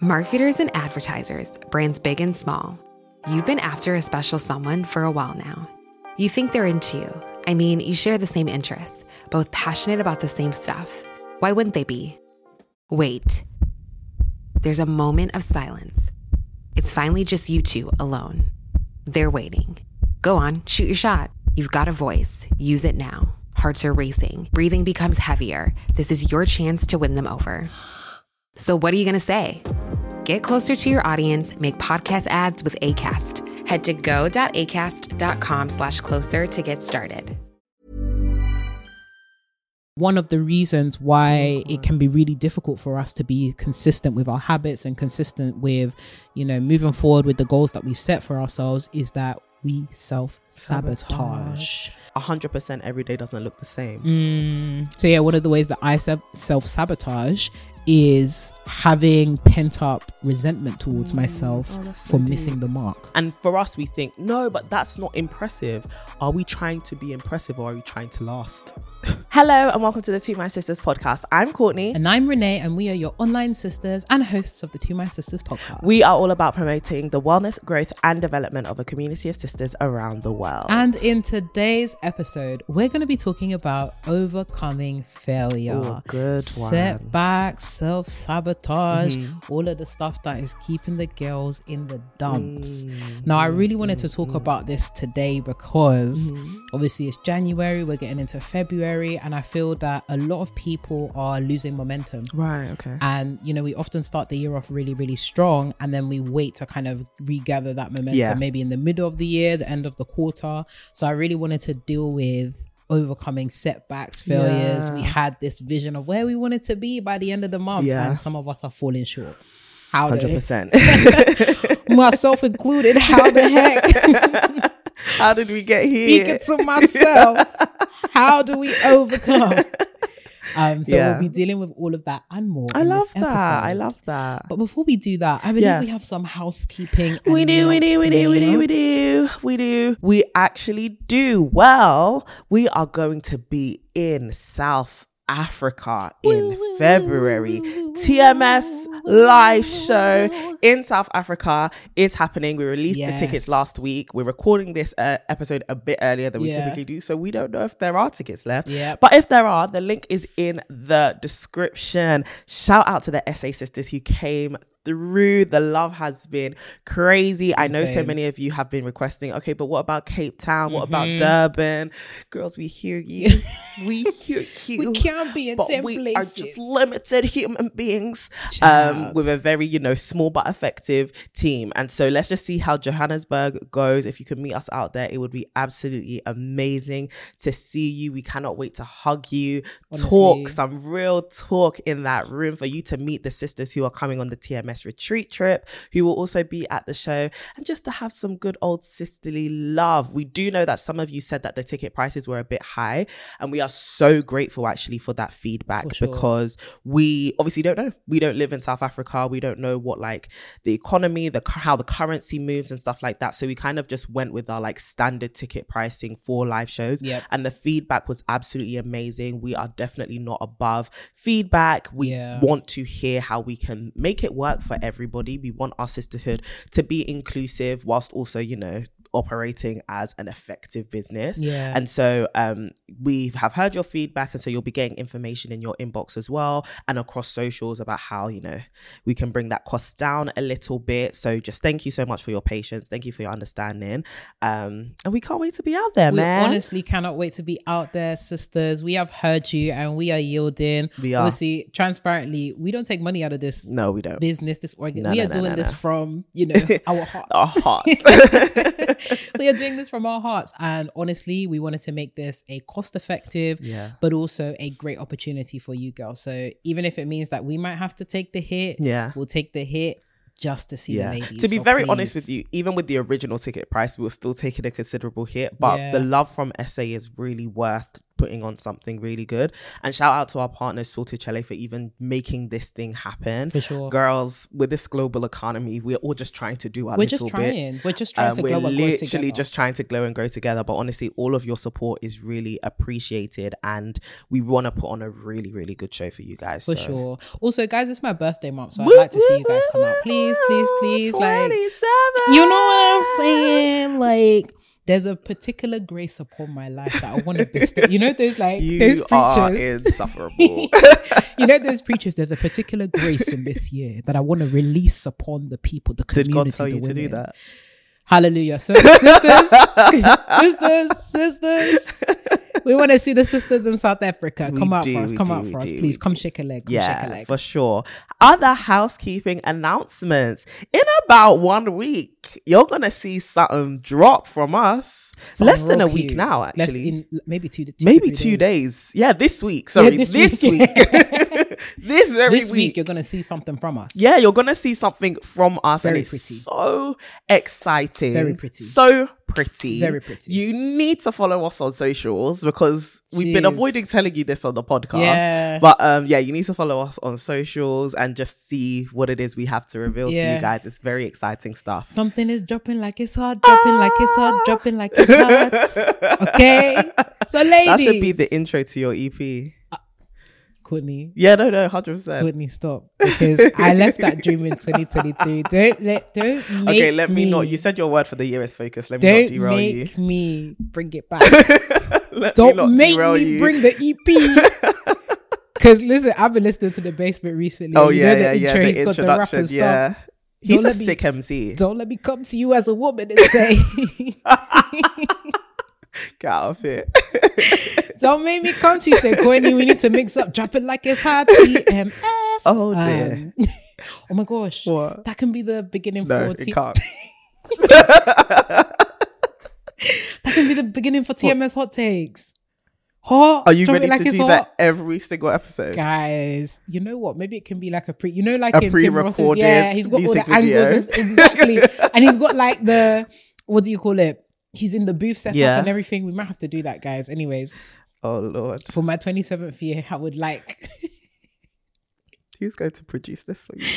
Marketers and advertisers, brands big and small. You've been after a special someone for a while now. You think they're into you. I mean, you share the same interests, both passionate about the same stuff. Why wouldn't they be? Wait. There's a moment of silence. It's finally just you two alone. They're waiting. Go on, shoot your shot. You've got a voice. Use it now. Hearts are racing. Breathing becomes heavier. This is your chance to win them over. So, what are you going to say? Get closer to your audience, make podcast ads with ACAST. Head to go.acast.com slash closer to get started. One of the reasons why it can be really difficult for us to be consistent with our habits and consistent with, you know, moving forward with the goals that we've set for ourselves is that we self sabotage. A hundred percent every day doesn't look the same. Mm. So yeah, one of the ways that I self sabotage is having pent up resentment towards mm, myself Oh, that's so for deep. missing the mark. And for us, we think, no, but that's not impressive. Are we trying to be impressive or are we trying to last? Hello, and welcome to the To My Sisters podcast. I'm Courtney. And I'm Renee, and we are your online sisters and hosts of the To My Sisters podcast. we are all about promoting the wellness, growth, and development of a community of sisters around the world. And in today's episode, we're going to be talking about overcoming failure, Ooh, good setbacks, self sabotage, mm-hmm. all of the stuff that is keeping the girls in the dumps. Mm-hmm. Now, I really wanted to talk mm-hmm. about this today because obviously it's January, we're getting into February, and I feel that a lot of people are losing momentum. right, okay. And you know, we often start the year off really, really strong, and then we wait to kind of regather that momentum, Yeah. maybe in the middle of the year, the end of the quarter. So I really wanted to deal with overcoming setbacks, failures. Yeah. We had this vision of where we wanted to be by the end of the month, Yeah. and some of us are falling short. How 100%. myself included? How the heck? How did we get here? Speaking to myself, how do we overcome? Um, so Yeah. we'll be dealing with all of that and more. I love that. I love that. But before we do that, I believe Yes. we have some housekeeping. We do, we do, we do, we do, we do, we do. We actually do. Well, we are going to be in South Africa in February. TMS live show in South Africa is happening. We released the tickets last week. We're recording this uh, episode a bit earlier than we Yeah. typically do, so we don't know if there are tickets left. Yep. But if there are, the link is in the description. Shout out to the SA sisters who came through. The love has been crazy. I know so many of you have been requesting, okay, but what about Cape Town? What about Mm-hmm. Durban? Girls, we hear you. we hear you. We can't be in but 10 we are just limited human beings um, with a very, you know, small but effective team. And so let's just see how Johannesburg goes. If you could meet us out there, it would be absolutely amazing to see you. We cannot wait to hug you, Honestly. talk some real talk in that room for you to meet the sisters who are coming on the TMS retreat trip, who will also be at the show, and just to have some good old sisterly love. We do know that some of you said that the ticket prices were a bit high, and we are so grateful actually for that feedback For sure. because we obviously don't know. We don't live in South Africa. We don't know what like the economy, the how the currency moves and stuff like that. So we kind of just went with our like standard ticket pricing for live shows. Yep. And the feedback was absolutely amazing. We are definitely not above feedback. We Yeah. want to hear how we can make it work for everybody. We want our sisterhood to be inclusive whilst also, you know, operating as an effective business. Yeah. And so um, we have heard your feedback, and so you'll be getting information in your inbox as well and across socials about how you know we can bring that cost down a little bit. So just thank you so much for your patience. Thank you for your understanding. Um, and we can't wait to be out there, we man. honestly cannot wait to be out there, sisters. We have heard you and we are yielding. We are. Obviously, transparently, we don't take money out of this no, we don't. business, this organ. No, we no, are no, doing this from, you know, our hearts. Our hearts. we are doing this from our hearts. And honestly, we wanted to make this a cost effective, Yeah. but also a great opportunity for you girls. So even if it means that we might have to take the hit, Yeah. we'll take the hit just to see Yeah. the ladies. To be So very honest with you, even with the original ticket price, we were still taking a considerable hit. But Yeah. the love from SA is really worth putting on something really good. And shout out to our partners, Sorticelli, for even making this thing happen. For sure. Girls, with this global economy, we're all just trying to do our We're little just trying. bit. We're just trying Um, to we're glow and grow literally together. just trying to glow and grow together. But honestly, all of your support is really appreciated, and we want to put on a really, really good show for you guys. For so. sure. Also, guys, it's my birthday month, so I'd like to see you guys come out. Please, please, please. Like, 27. you know what I'm saying? Like, there's a particular grace upon my life that I want to bestow. You know, there's like You those are preachers. insufferable. you know, those preachers. There's a particular grace in this year that I want to release upon the people, the Did community, God tell the you to do women. that? Hallelujah. So, sisters, sisters, sisters, we want to see the sisters in South Africa. We Come out do, for us. Come do, out for us, do, please. Come shake a leg. Come shake a Yeah, leg. for sure. Other housekeeping announcements. In about one week, you're gonna see something drop from us. So Less than a week cute. now, Less actually. in, maybe two, two Maybe two days. Yeah, this week. Yeah, Sorry, this this, week. week. this very This week. week, you're gonna see something from us. Yeah, you're gonna see something from us, Very and it's pretty. so exciting. Very pretty. So pretty. Very pretty. You need to follow us on socials because we've been avoiding telling you this on the podcast. Yeah. But um, yeah, you need to follow us on socials and just see what it is we have to reveal to you guys. It's very exciting stuff. Something is dropping like it's hot, dropping like it's hot, dropping like it's hot. Okay. So, ladies, That should be the intro to your EP. Courtney. Yeah, no, no, hundred percent. Courtney, stop because I left that dream in 2023. Don't let, don't make Okay, let me, not. You said your word for the year is focus. Let me don't not derail make you. me bring it back. Don't not make me you. bring the EP. Because listen, I've been listening to the basement recently. Oh You yeah, know yeah, the yeah. intro, The he's got the rap and stuff. Yeah, he's Don't a me- sick MC. Don't let me come to you as a woman and say, Get out of here. Don't make me come to you. Say, Courtney, we need to mix up, drop it like it's hot. TMS. Oh, dear. Um, oh my gosh. What? That can be the beginning No, for it T- can't. that can be the beginning for TMS hot takes. Hot. Are you ready like to do hot. that every single episode? Guys, you know what? Maybe it can be like a pre. You know, like A in Tim Ross's. pre-recorded Yeah, he's got all the video. angles exactly, and he's got like the what do you call it? He's in the booth setup Yeah. and everything. We might have to do that, guys. Anyways, Oh lord, for my twenty seventh year, I would like. who's going to produce this for you?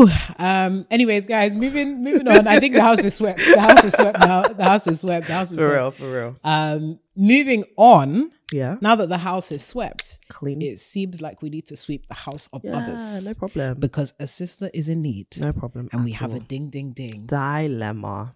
Ooh. Um. Anyways, guys, moving moving on. I think the house is swept. The house is swept now. The house is swept. The house is For swept. real, for real. Um. Moving on. Yeah, Now that the house is swept, clean. it seems like we need to sweep the house of yeah, others no problem. because a sister is in need, no problem. and we at have a ding ding ding. dilemma.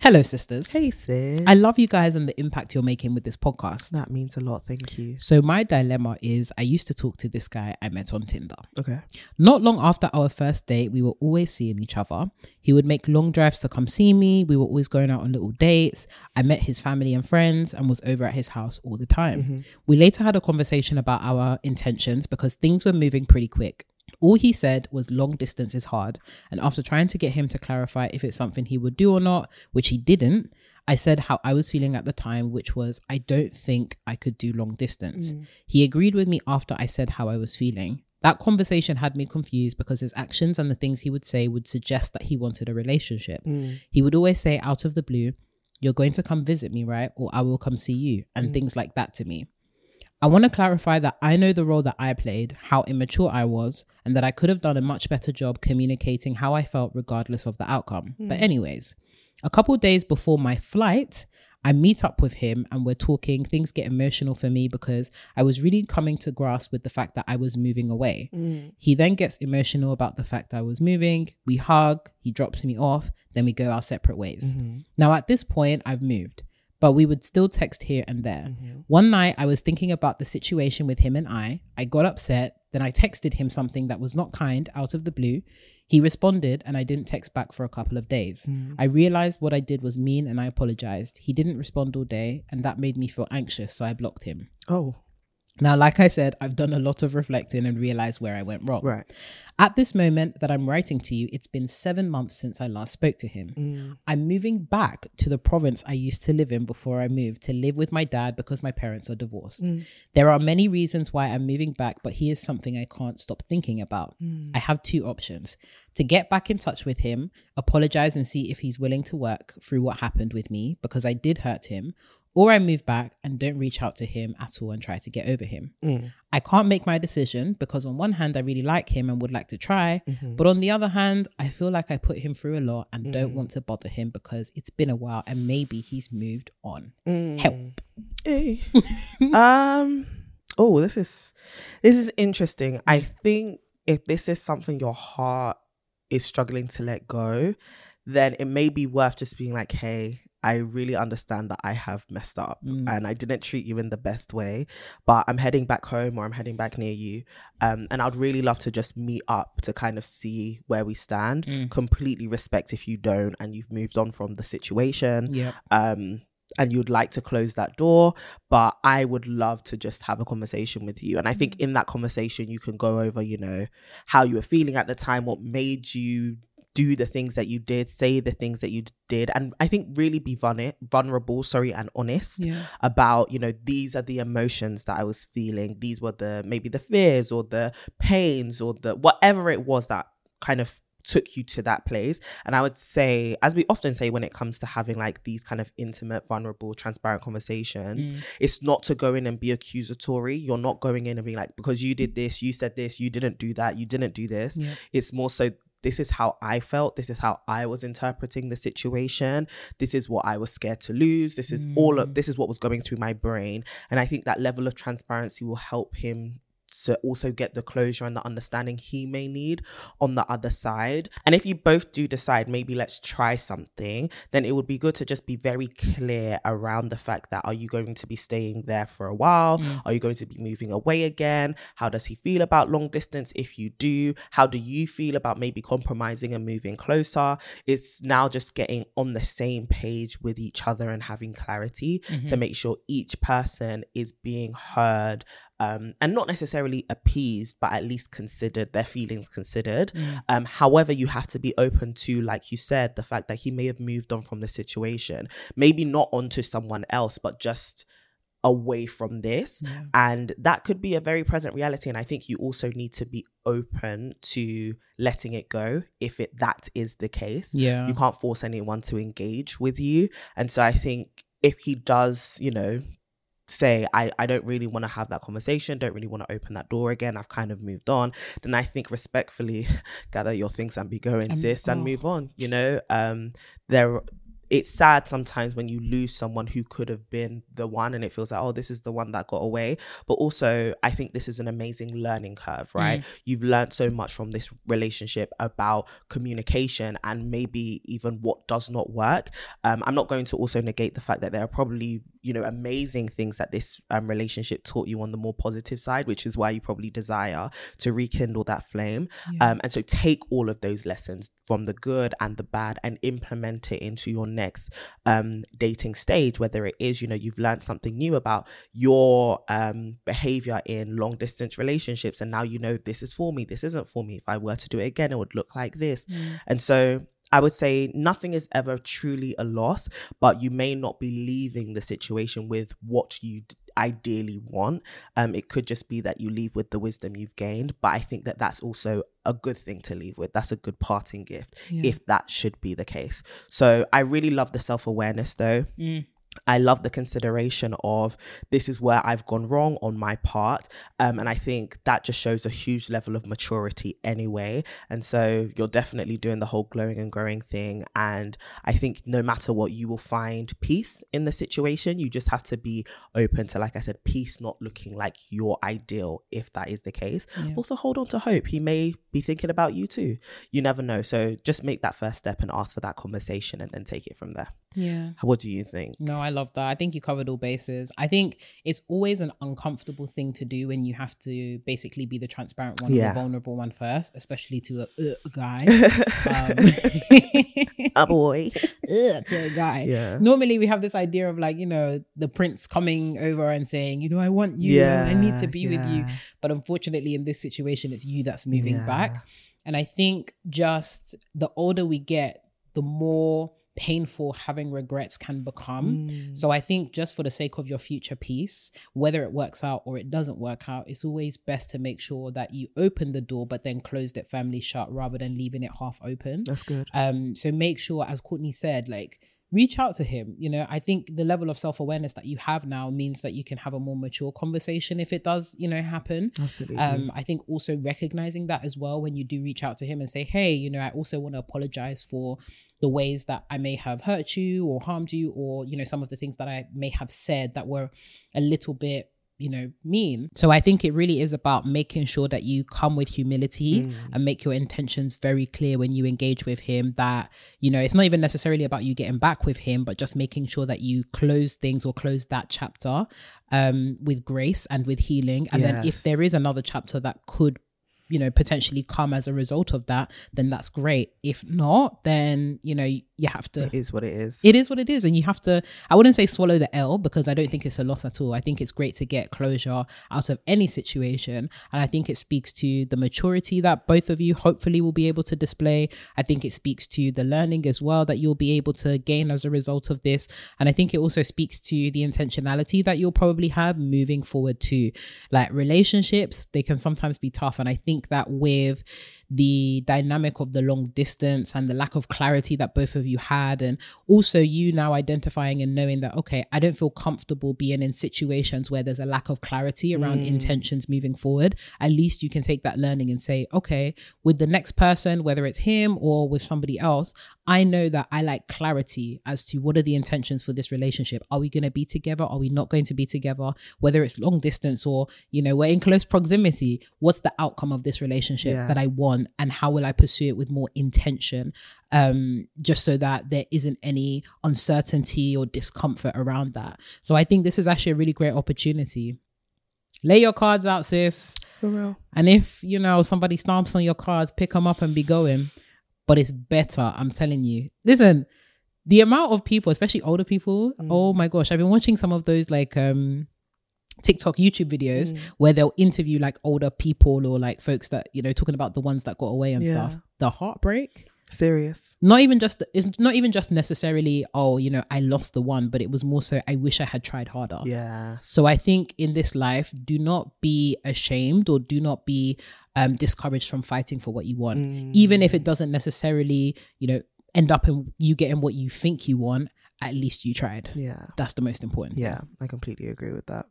Hello, sisters. Hey sis, I love you guys and the impact you're making with this podcast. that means a lot. Thank you. So my dilemma is I used to talk to this guy I met on Tinder. Okay. Not long after our first date, we were always seeing each other. He would make long drives to come see me. We were always going out on little dates. I met his family and friends and was over at his house all the time. Mm-hmm. We later had a conversation about our intentions because things were moving pretty quick. All he said was long distance is hard. And after trying to get him to clarify if it's something he would do or not, which he didn't, I said how I was feeling at the time, which was I don't think I could do long distance. Mm. He agreed with me after I said how I was feeling. That conversation had me confused because his actions and the things he would say would suggest that he wanted a relationship. Mm. He would always say out of the blue, You're going to come visit me, right? Or I will come see you, and mm. things like that to me. I want to clarify that I know the role that I played, how immature I was, and that I could have done a much better job communicating how I felt regardless of the outcome. But, hmm. anyways, a couple days before my flight, I meet up with him and we're talking. Things get emotional for me because I was really coming to grasp with the fact that I was moving away. Hmm. He then gets emotional about the fact I was moving. We hug, he drops me off, then we go our separate ways. Mm-hmm. Now, at this point, I've moved but we would still text here and there. Mm-hmm. One night, I was thinking about the situation with him and I. I got upset. Then I texted him something that was not kind out of the blue. He responded, and I didn't text back for a couple of days. Mm. I realized what I did was mean and I apologized. He didn't respond all day, and that made me feel anxious, so I blocked him. Oh, Now, like I said, I've done a lot of reflecting and realized where I went wrong. right. At this moment that I'm writing to you, it's been seven months since I last spoke to him. Mm. I'm moving back to the province I used to live in before I moved to live with my dad because my parents are divorced. Mm. There are many reasons why I'm moving back, but he is something I can't stop thinking about. Mm. I have two options to get back in touch with him, apologize and see if he's willing to work through what happened with me because I did hurt him, or I move back and don't reach out to him at all and try to get over him. Mm. I can't make my decision because, on one hand, I really like him and would like to try. Mm-hmm. But on the other hand, I feel like I put him through a lot and Mm. don't want to bother him because it's been a while and maybe he's moved on. Mm. Help. Hey. um. Oh, this is this is interesting. I think if this is something your heart is struggling to let go, then it may be worth just being like, "Hey, I really understand that I have messed up Mm. and I didn't treat you in the best way, but I'm heading back home or I'm heading back near you, um, and I'd really love to just meet up to kind of see where we stand. Mm. Completely respect if you don't and you've moved on from the situation." Yep. um and you'd like to close that door but i would love to just have a conversation with you and i think in that conversation you can go over you know how you were feeling at the time what made you do the things that you did say the things that you did and i think really be vulner- vulnerable sorry and honest Yeah. about you know these are the emotions that i was feeling these were the maybe the fears or the pains or the whatever it was that kind of took you to that place and i would say as we often say when it comes to having like these kind of intimate vulnerable transparent conversations Mm. it's not to go in and be accusatory you're not going in and being like because you did this you said this you didn't do that you didn't do this Yeah. it's more so this is how I felt. This is how I was interpreting the situation. This is what I was scared to lose. This is all of mm. this is what was going through my brain. And I think that level of transparency will help him to also get the closure and the understanding he may need on the other side. And if you both do decide maybe let's try something, then it would be good to just be very clear around the fact that are you going to be staying there for a while? Mm. Are you going to be moving away again? How does he feel about long distance if you do? How do you feel about maybe compromising and moving closer? It's now just getting on the same page with each other and having clarity to mm-hmm. make sure each person is being heard um, and not necessarily appeased, but at least considered, their feelings considered. Um, however, you have to be open to, like you said, the fact that he may have moved on from the situation, maybe not onto someone else, but just away from this. Yeah. And that could be a very present reality. And I think you also need to be open to letting it go if it that is the case. Yeah. You can't force anyone to engage with you. And so I think if he does, you know, say I, I don't really want to have that conversation don't really want to open that door again i've kind of moved on. Then i think respectfully gather your things and be going And- sis and oh. move on you know? Um there it's sad sometimes when you lose someone who could have been the one and it feels like oh this is the one that got away. But also i think this is an amazing learning curve right? You've learned so much from this relationship about communication and maybe even what does not work. Um, i'm not going to also negate the fact that there are probably you know amazing things that this um, relationship taught you on the more positive side which is why you probably desire to rekindle that flame. Um, and so take all of those lessons from the good and the bad and implement it into your next um, dating stage whether it is you know you've learned something new about your um, behavior in long distance relationships and now you know this is for me this isn't for me. If i were to do it again it would look like this. And so I would say nothing is ever truly a loss, but you may not be leaving the situation with what you d- ideally want. Um, it could just be that you leave with the wisdom you've gained, but I think that that's also a good thing to leave with. That's a good parting gift if that should be the case. So I really love the self awareness though. I love the consideration of this is where I've gone wrong on my part. Um, and I think that just shows a huge level of maturity anyway. And so you're definitely doing the whole glowing and growing thing. And I think no matter what, you will find peace in the situation. You just have to be open to, like I said, peace not looking like your ideal if that is the case. Also, hold on to hope. He may be thinking about you too. You never know. So just make that first step and ask for that conversation and then take it from there. Yeah. What do you think? No, I love that. I think you covered all bases. I think it's always an uncomfortable thing to do when you have to basically be the transparent one, or Yeah. the vulnerable one first, especially to a uh, guy. um, a boy. ugh, to a guy. Yeah. Normally we have this idea of like, you know, the prince coming over and saying, you know, I want you, and I need to be with you. But unfortunately, in this situation, it's you that's moving Yeah. back. And I think just the older we get, the more painful having regrets can become. Mm. So I think just for the sake of your future peace, whether it works out or it doesn't work out, it's always best to make sure that you open the door but then closed it firmly shut rather than leaving it half open. That's good. Um, so make sure, as Courtney said, like reach out to him. You know, I think the level of self awareness that you have now means that you can have a more mature conversation if it does, you know, happen. Absolutely. Um, I think also recognizing that as well when you do reach out to him and say, hey, you know, I also want to apologize for the ways that I may have hurt you or harmed you, or, you know, some of the things that I may have said that were a little bit you know mean. So i think it really is about making sure that you come with humility Mm. and make your intentions very clear when you engage with him that you know it's not even necessarily about you getting back with him but just making sure that you close things or close that chapter um with grace and with healing. And then if there is another chapter that could you know potentially come as a result of that then that's great. If not then you know you have to it is what it is. it is what it is and you have to i wouldn't say swallow the l because i don't think it's a loss at all. I think it's great to get closure out of any situation and i think it speaks to the maturity that both of you hopefully will be able to display. I think it speaks to the learning as well that you'll be able to gain as a result of this and i think it also speaks to the intentionality that you'll probably have moving forward too. Like relationships they can sometimes be tough and i think that with the dynamic of the long distance and the lack of clarity that both of you had and also you now identifying and knowing that okay i don't feel comfortable being in situations where there's a lack of clarity around mm. intentions moving forward at least you can take that learning and say okay with the next person whether it's him or with somebody else i know that i like clarity as to what are the intentions for this relationship. Are we going to be together? Are we not going to be together? Whether it's long distance or you know we're in close proximity what's the outcome of this relationship Yeah. that i want and how will i pursue it with more intention? Um just so that there isn't any uncertainty or discomfort around that. So i think this is actually a really great opportunity. Lay your cards out sis. For real. and if you know somebody stomps on your cards pick them up and be going but it's better i'm telling you listen the amount of people especially older people oh my gosh i've been watching some of those like um TikTok, YouTube videos where they'll interview like older people or like folks that you know talking about the ones that got away and Yeah. stuff. The heartbreak, Serious. not even just it's not even just necessarily oh you know I lost the one, but it was more so I wish I had tried harder. Yeah. So I think in this life, do not be ashamed or do not be um, discouraged from fighting for what you want, even if it doesn't necessarily you know end up in you getting what you think you want. At least you tried. Yeah. That's the most important. thing. Yeah. I completely agree with that.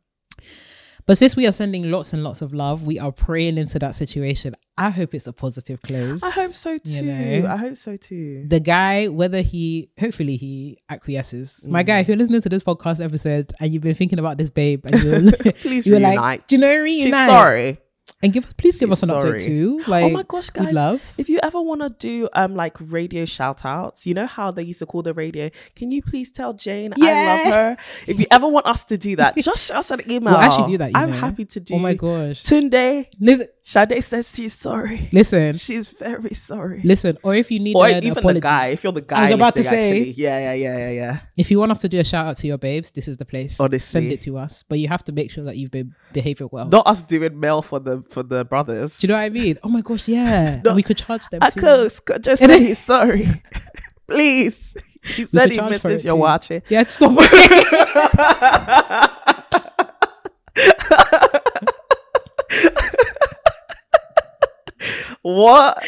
But since we are sending lots and lots of love, we are praying into that situation. I hope it's a positive close. I hope so too. You know? I hope so too. the guy, whether he, hopefully he acquiesces. My Mm. guy, if you're listening to this podcast episode and you've been thinking about this babe, and you're, Please you're reunite. like, do you know reunite? She's sorry. And give us, please give us an update too. Like, oh my gosh, guys! love. If you ever want to do um like radio shout outs, you know how they used to call the radio. Can you please tell Jane I Yeah. love her? If you ever want us to do that, just shoot us an email. We'll actually do that. I'm know. happy to do. Oh my gosh. Tunde, Listen, Sade says she's sorry. listen, She's very sorry. listen. Or if you need Or an even apology, the guy, if you're the guy, I was about to say- actually. yeah, yeah, yeah, yeah, yeah. if you want us to do a shout out to your babes, this is the place. Honestly. Send it to us. But you have to make sure that you've been behaving well. Not us doing mail for the for the brothers. Do you know what I mean? Oh my gosh, yeah. No, we could charge them. Could could just say he's sorry. Please. He said he misses your watching. Yeah, stop. What?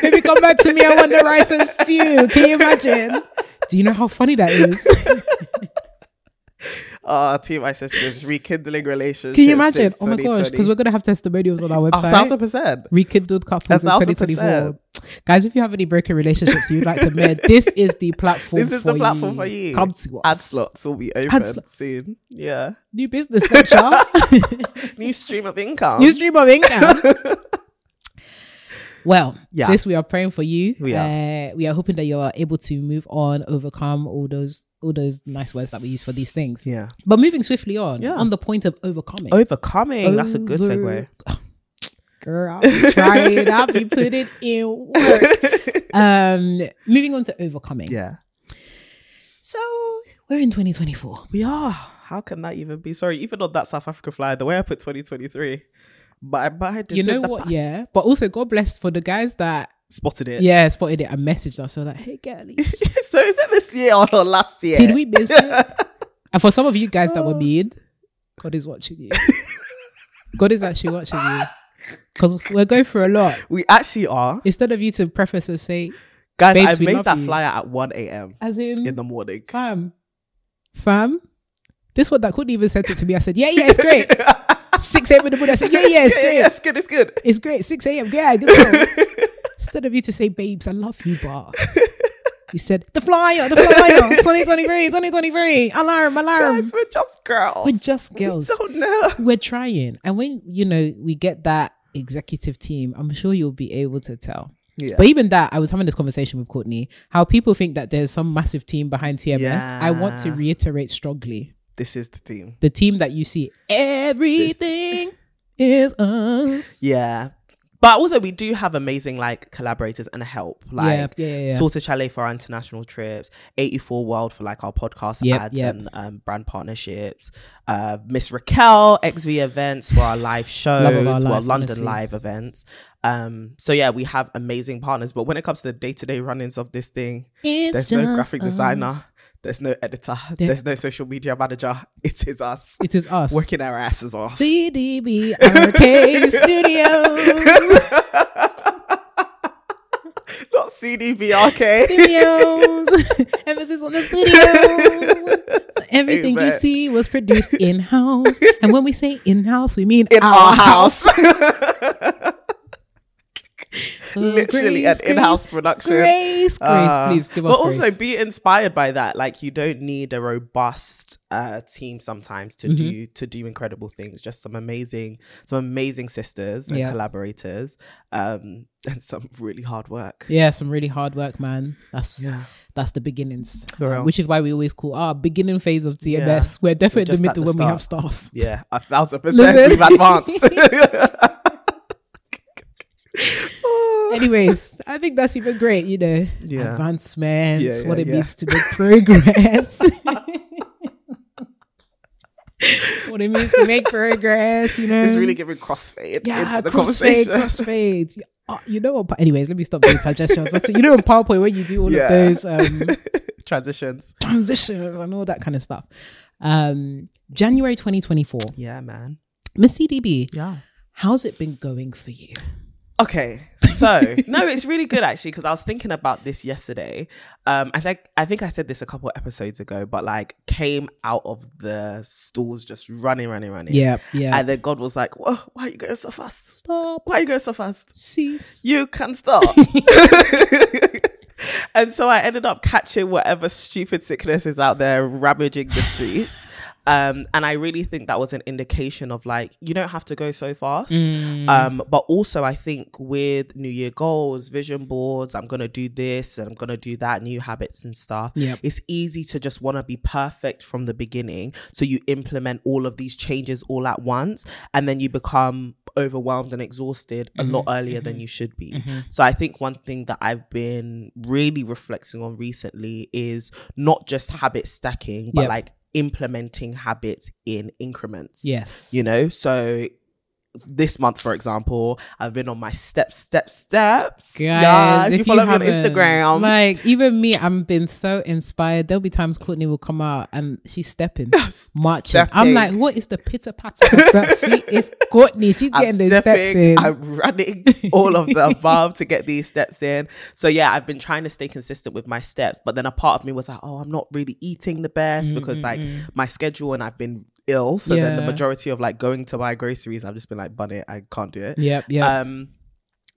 Baby, come back to me. I want the rice and stew. Can you imagine? Do you know how funny that is? Ah, oh, Team My Sisters rekindling relationships. Can you imagine? Oh my gosh, because we're gonna have testimonials on our a website. thousand percent. Rekindled couples in 2024. Guys, if you have any broken relationships you'd like to mend, this is the platform. This is the platform you. for you. Come to us. Ad slots will be open slots. soon. Yeah. New business venture. New stream of income. New stream of income. Well, Yeah. sis, we are praying for you. We are. Uh, we are hoping that you are able to move on, overcome all those all those nice words that we use for these things. yeah. But moving swiftly on, Yeah. on the point of overcoming. Overcoming. That's a good segue. Girl, I'll be trying. I'll be putting in work. Um, moving on to overcoming. Yeah. So we're in 2024. We are. How can that even be? Sorry, even on that South Africa fly, the way I put 2023, but I, but I You know what? past. Yeah. But also, God bless for the guys that spotted it. yeah spotted it and messaged us. So like, hey girlies, so is it this year or last year? did we miss it? And for some of you guys that were oh. mean, God is watching you. God is actually watching you because we're going through a lot. We actually are. Instead of you to preface and say, Guys, I made that you. flyer at 1 a.m. As in, in the morning. fam, fam. This one that couldn't even send it to me. I said, yeah, yeah, it's great. 6 a.m. in the morning. I said, yeah, yeah, it's Yeah, great. yeah, it's good, it's good. It's great. 6 a.m. Yeah, good. Instead of you to say, babes, I love you, but you said, the flyer, the flyer, 2023, 2023, alarm, alarm. Guys, we're just girls. We're just girls. We don't know. We're trying. And when, you know, we get that executive team, I'm sure you'll be able to tell. Yeah. But even that, I was having this conversation with Courtney, how people think that there's some massive team behind TMS. I want to reiterate strongly This is the team. the team that you see, everything is us. Yeah. But also, we do have amazing like collaborators and help, like yeah, yeah, yeah. Sorted Chalet for our international trips, 84 World for like our podcast Yep, ads yep. and um, brand partnerships, uh, Miss Raquel, XV events for our live shows, our well, life, London honestly. live events. Um, so yeah, we have amazing partners. But when it comes to the day to day runnings of this thing, It's there's no graphic designer, us. There's no editor, there's no social media manager. It is us It is us. working our asses off. CDB Arcade Studios. Not CDBRK. Studios. Emphasis on the studios. So everything you see was produced in house. And when we say in house, we mean in our house. So Literally grace, an in-house grace, production. Grace, grace, Uh, please give us but also be inspired by that. Like you don't need a robust uh, team sometimes to Mm-hmm. do to do incredible things. Just some amazing, some amazing sisters and Yeah. collaborators, um, and some really hard work. yeah, some really hard work, man. That's Yeah. that's the beginnings, real. which is why we always call our beginning phase of TMS. We're definitely in just the middle the when we have staff. Yeah, a thousand percent. Listen. We've advanced. Anyways, I think that's even great, you know, Yeah. advancements, Yeah, yeah, what it means to make progress. what it means to make progress, you know. it's really giving crossfade yeah, into the crossfade, conversation. crossfades. Uh, you know what? Anyways, let me stop doing suggestions. But you know, in PowerPoint when you do all of those um, Transitions. transitions and all that kind of stuff. Um, January 2024, Yeah, man. Miss CDB, Yeah. how's it been going for you? Okay, so no, it's really good actually because I was thinking about this yesterday. Um, I think I think I said this a couple episodes ago, but like came out of the stools just running, running, running. Yeah, yeah. And then God was like, "Whoa, why are you going so fast? Stop. Why are you going so fast? Cease. You can stop." and so I ended up catching whatever stupid sickness is out there ravaging the streets. Um, and I really think that was an indication of like you don't have to go so fast. Mm. Um, but also I think with New Year goals, vision boards, I'm gonna do this and I'm gonna do that, new habits and stuff. Yep. It's easy to just want to be perfect from the beginning, so you implement all of these changes all at once, and then you become overwhelmed and exhausted a lot earlier than you should be. So I think one thing that I've been really reflecting on recently is not just habit stacking, but Yep. like implementing habits in increments Yes. you know so this month for example i've been on my step step steps Guys, yeah if you follow me on instagram like even me, I'm been so inspired. There'll be times Courtney will come out and she's stepping, marching. I'm like, what is the pitter patter of that feet? It's Courtney. She's I'm getting those steps in. I'm running all of the above to get these steps in. So yeah, I've been trying to stay consistent with my steps, but then a part of me was like, oh, I'm not really eating the best because like my schedule and I've been ill. So then the majority of like going to buy groceries, I've just been like, bun it, I can't do it. yep, yep. Um,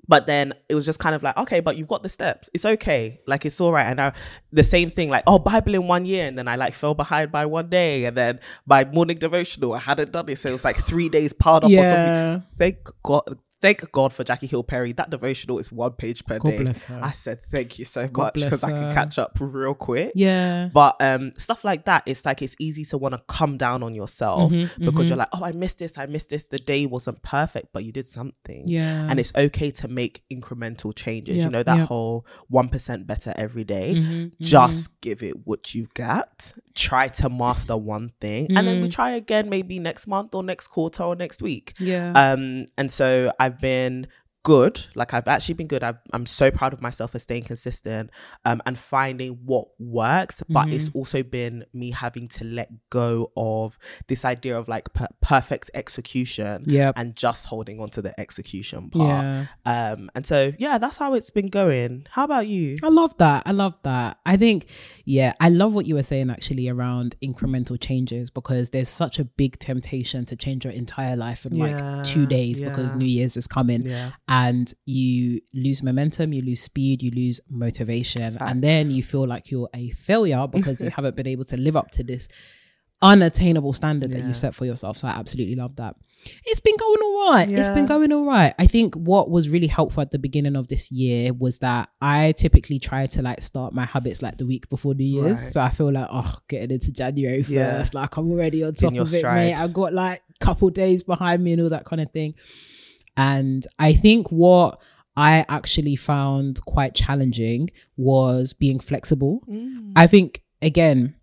but then it was just kind of like, okay, but you've got the steps. It's okay. Like it's all right. And now the same thing, like, oh, Bible in one year, and then I like fell behind by one day, and then by morning devotional, I hadn't done it, so it was like three days piled up on top. Of yeah. me. Thank God. Thank God for Jackie Hill Perry. That devotional is one page per God day. I said thank you so God much because I can catch up real quick. Yeah. But um, stuff like that, it's like it's easy to want to come down on yourself Mm-hmm, because you're like, oh, I missed this, I missed this. The day wasn't perfect, but you did something. Yeah. And it's okay to make incremental changes. you know, that yep. whole 1% better every day. Mm-hmm, Just give it what you got. Try to master one thing. And then we Mm. try again maybe next month or next quarter or next week. yeah. Um, and so I've been good. Like I've actually been good. i am so proud of myself for staying consistent um, and finding what works. But mm-hmm. it's also been me having to let go of this idea of like per- perfect execution yep. and just holding on to the execution part. Yeah. Um, and so, yeah, that's how it's been going. How about you? I love that. I love that. I think, yeah, I love what you were saying actually around incremental changes because there's such a big temptation to change your entire life in yeah. like two days yeah. because New Year's is coming. Yeah and you lose momentum, you lose speed, you lose motivation, Facts. and then you feel like you're a failure because you haven't been able to live up to this unattainable standard yeah. that you set for yourself. So I absolutely love that. It's been going all right. Yeah. It's been going all right. I think what was really helpful at the beginning of this year was that I typically try to like start my habits like the week before New Year's. Right. So I feel like, oh, getting into January first, yeah. like I'm already on top of it, mate. I've got like a couple days behind me and all that kind of thing. And I think what I actually found quite challenging was being flexible. Mm. I think, again,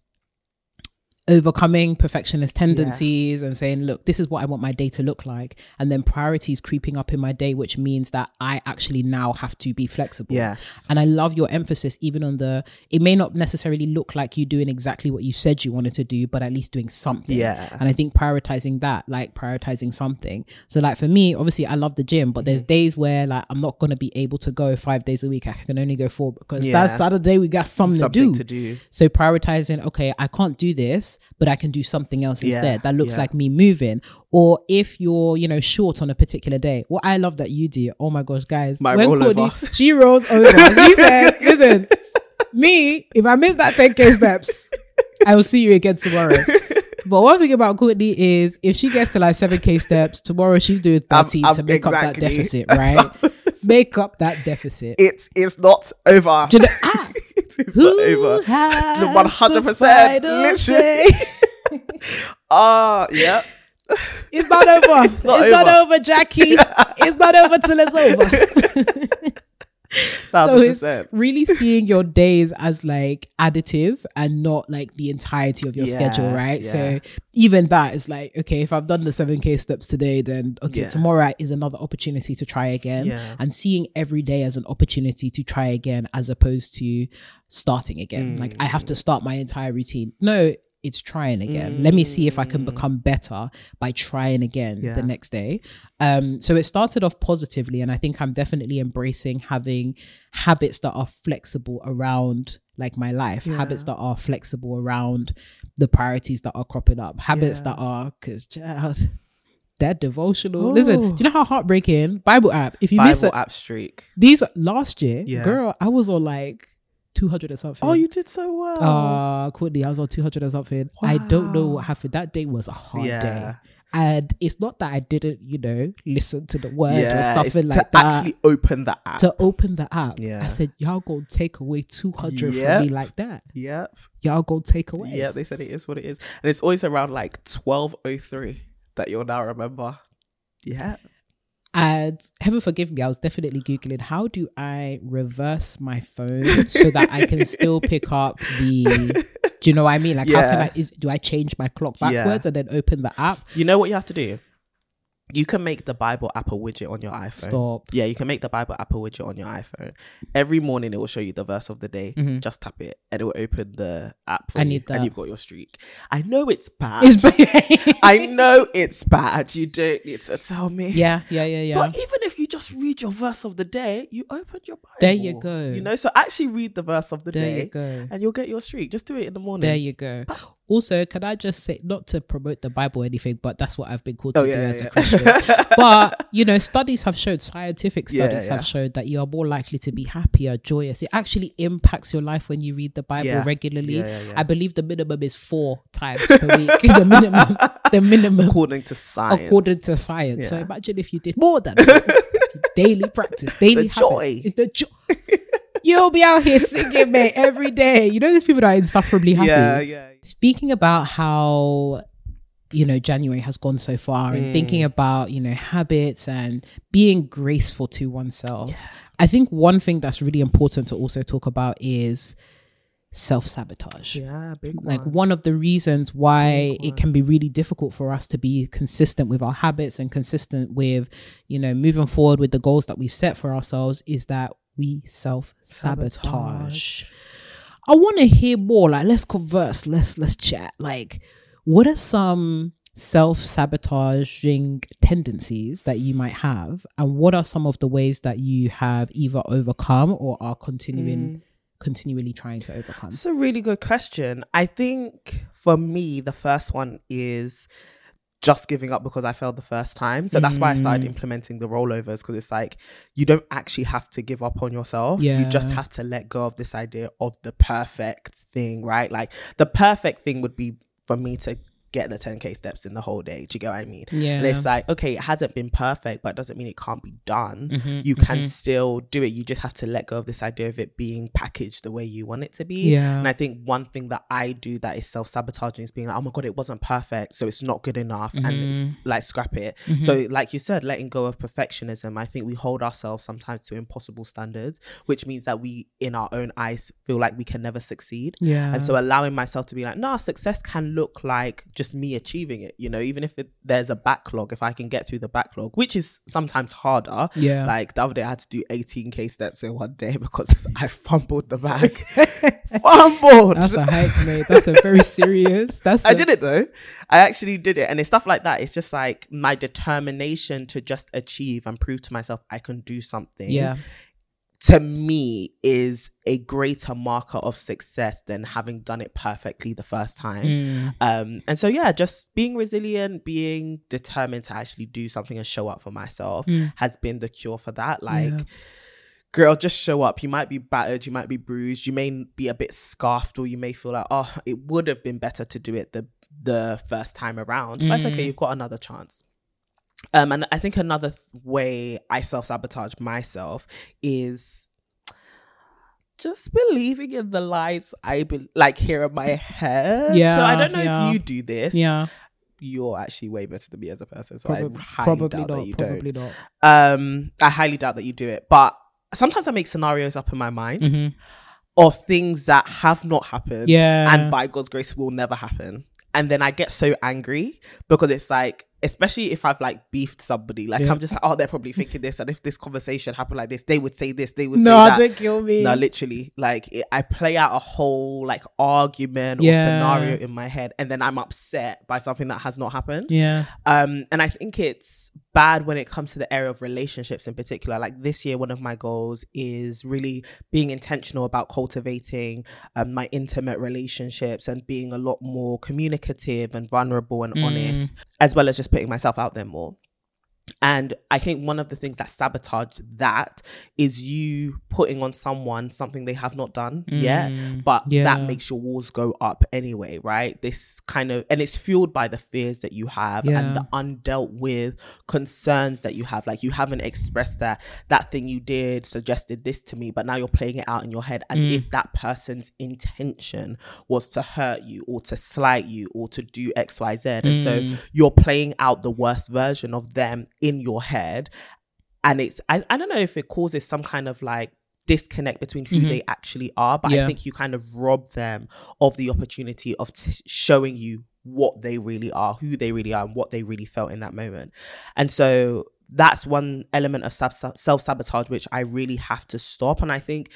overcoming perfectionist tendencies yeah. and saying, look, this is what I want my day to look like. And then priorities creeping up in my day, which means that I actually now have to be flexible. Yes. And I love your emphasis, even on the, it may not necessarily look like you doing exactly what you said you wanted to do, but at least doing something. Yeah. And I think prioritizing that, like prioritizing something. So, like for me, obviously, I love the gym, but there's mm-hmm. days where like I'm not going to be able to go five days a week. I can only go four because yeah. that Saturday we got something, something to, do. to do. So, prioritizing, okay, I can't do this but I can do something else yeah, instead that looks yeah. like me moving. Or if you're, you know, short on a particular day, what I love that you do, oh my gosh, guys, my when Cody, she rolls over, she says, listen, me, if I miss that 10k steps, I will see you again tomorrow. But one thing about Courtney is if she gets to like 7k steps, tomorrow she's doing 13 I'm, I'm to make exactly. up that deficit, right? make up that deficit. It's it's not over. You know, ah, it's not over. One hundred percent. Literally. Ah, uh, yeah. It's not over. It's, not, it's over. not over, Jackie. it's not over till it's over. so it's really seeing your days as like additive and not like the entirety of your yes, schedule, right? Yeah. So even that is like, okay, if I've done the 7K steps today, then okay, yeah. tomorrow is another opportunity to try again. Yeah. And seeing every day as an opportunity to try again as opposed to starting again. Mm. Like I have to start my entire routine. No, it's trying again. Mm. Let me see if I can mm. become better by trying again yeah. the next day. Um, so it started off positively, and I think I'm definitely embracing having habits that are flexible around like my life, yeah. habits that are flexible around the priorities that are cropping up, habits yeah. that are because child that devotional. Ooh. Listen, do you know how heartbreaking Bible app? If you Bible miss a, app streak, these last year, yeah. girl, I was on like 200 or something. Oh, you did so well. Uh, quickly, I was on 200 or something. Wow. I don't know what happened. That day was a hard yeah. day. And it's not that I didn't, you know, listen to the word yeah, or stuff like that. actually open the app. To open the app. Yeah. I said, y'all gonna take away 200 yep. from me like that. Yep. Y'all gonna take away. Yeah, they said it is what it is. And it's always around like 1203 that you'll now remember. Yeah. And heaven forgive me, I was definitely Googling how do I reverse my phone so that I can still pick up the. Do you know what I mean? Like, yeah. how can I? Is do I change my clock backwards yeah. and then open the app? You know what you have to do? You can make the Bible app a widget on your iPhone. Stop. Yeah, you can make the Bible app a widget on your iPhone. Every morning it will show you the verse of the day. Mm-hmm. Just tap it and it will open the app for I you. Need that. And you've got your streak. I know it's bad. It's bad. I know it's bad. You don't need to tell me. Yeah, yeah, yeah, yeah. But even if you just read your verse of the day, you open your Bible. There you go. You know, so actually read the verse of the there day. You go. And you'll get your streak. Just do it in the morning. There you go. Also, can I just say, not to promote the Bible or anything, but that's what I've been called oh, to oh, do yeah, as yeah. a Christian. but, you know, studies have showed, scientific studies yeah, have showed that you are more likely to be happier, joyous. It actually impacts your life when you read the Bible regularly. I believe the minimum is four times per week. the minimum. The minimum. According to science. According to science. So imagine if you did more than daily practice, daily the habits. joy. The joy. You'll be out here singing, mate, every day. You know, these people that are insufferably happy. Yeah, yeah. Speaking about how you know January has gone so far, mm. and thinking about you know habits and being graceful to oneself, yeah. I think one thing that's really important to also talk about is self sabotage. Yeah, big one. Like one of the reasons why it can be really difficult for us to be consistent with our habits and consistent with, you know, moving forward with the goals that we've set for ourselves is that we self sabotage. I want to hear more. Like, let's converse. Let's let's chat. Like, what are some self sabotaging tendencies that you might have, and what are some of the ways that you have either overcome or are continuing mm. continually trying to overcome? It's a really good question. I think for me, the first one is just giving up because I failed the first time. So that's why I started Mm. implementing the rollovers because it's like you don't actually have to give up on yourself. You just have to let go of this idea of the perfect thing, right? Like the perfect thing would be for me to get the 10k steps in the whole day. Do you get what I mean? Yeah. And it's like, okay, it hasn't been perfect, but it doesn't mean it can't be done. Mhm, You can mhm. still do it. You just have to let go of this idea of it being packaged the way you want it to be. Yeah. And I think one thing that I do that is self sabotaging is being like, oh my God, it wasn't perfect. So it's not good enough. And it's Mhm. like, scrap it. Mhm. So, like you said, letting go of perfectionism, I think we hold ourselves sometimes to impossible standards, which means that we, in our own eyes, feel like we can never succeed. yeah. And so allowing myself to be like, no success can look like just me achieving it. You know, even if it, there's a backlog, if I can get through the backlog, which is sometimes harder. Yeah. Like the other day, I had to do 18k steps in one day because I fumbled the bag. fumbled. That's a hike, mate. That's a very serious. That's I a- did it though. I actually did it. And it's stuff like that. It's just like my determination to just achieve and prove to myself I can do something. Yeah. To me, is a greater marker of success than having done it perfectly the first time. Mm. Um, and so yeah, just being resilient, being determined to actually do something and show up for myself Mm. has been the cure for that. Like, Yeah. girl, just show up. You might be battered, you might be bruised, you may be a bit scarfed, or you may feel like, oh, it would have been better to do it the the first time around. But it's okay, Mm. you've got another chance. Um, and I think another th- way I self sabotage myself is just believing in the lies I be- like hear in my head. Yeah. so I don't know yeah. if you do this. Yeah. you're actually way better than me as a person. So Probably, I highly probably doubt not. that you Probably not. don't. Um, I highly doubt that you do it. But sometimes I make scenarios up in my mind Mhm. of things that have not happened. Yeah. And by God's grace will never happen. And then I get so angry because it's like, especially if I've like beefed somebody, like Yeah. I'm just like, oh, they're probably thinking this. And if this conversation happened like this, they would say this, they would No, say that. don't kill me. No, literally, like it, I play out a whole like argument or scenario in my head, and then I'm upset by something that has not happened. yeah. Um, and I think it's bad when it comes to the area of relationships in particular. Like this year, one of my goals is really being intentional about cultivating um, my intimate relationships and being a lot more communicative and vulnerable and Mm. honest, as well as just putting myself out there more. And I think one of the things that sabotaged that is you putting on someone something they have not done yet, Mm, but yeah. that makes your walls go up anyway, right? This kind of, and it's fueled by the fears that you have Yeah. and the undealt with concerns that you have. Like you haven't expressed that that thing you did suggested this to me, but now you're playing it out in your head as Mm. if that person's intention was to hurt you or to slight you or to do X, Y, Z. And so Mm. you're playing out the worst version of them in your head. And it's, I, I don't know if it causes some kind of like, disconnect between who Mhm. they actually are but i think you kind of rob them of the opportunity of t- showing you what they really are who they really are and what they really felt in that moment and so that's one element of sab- self-sabotage which i really have to stop and i think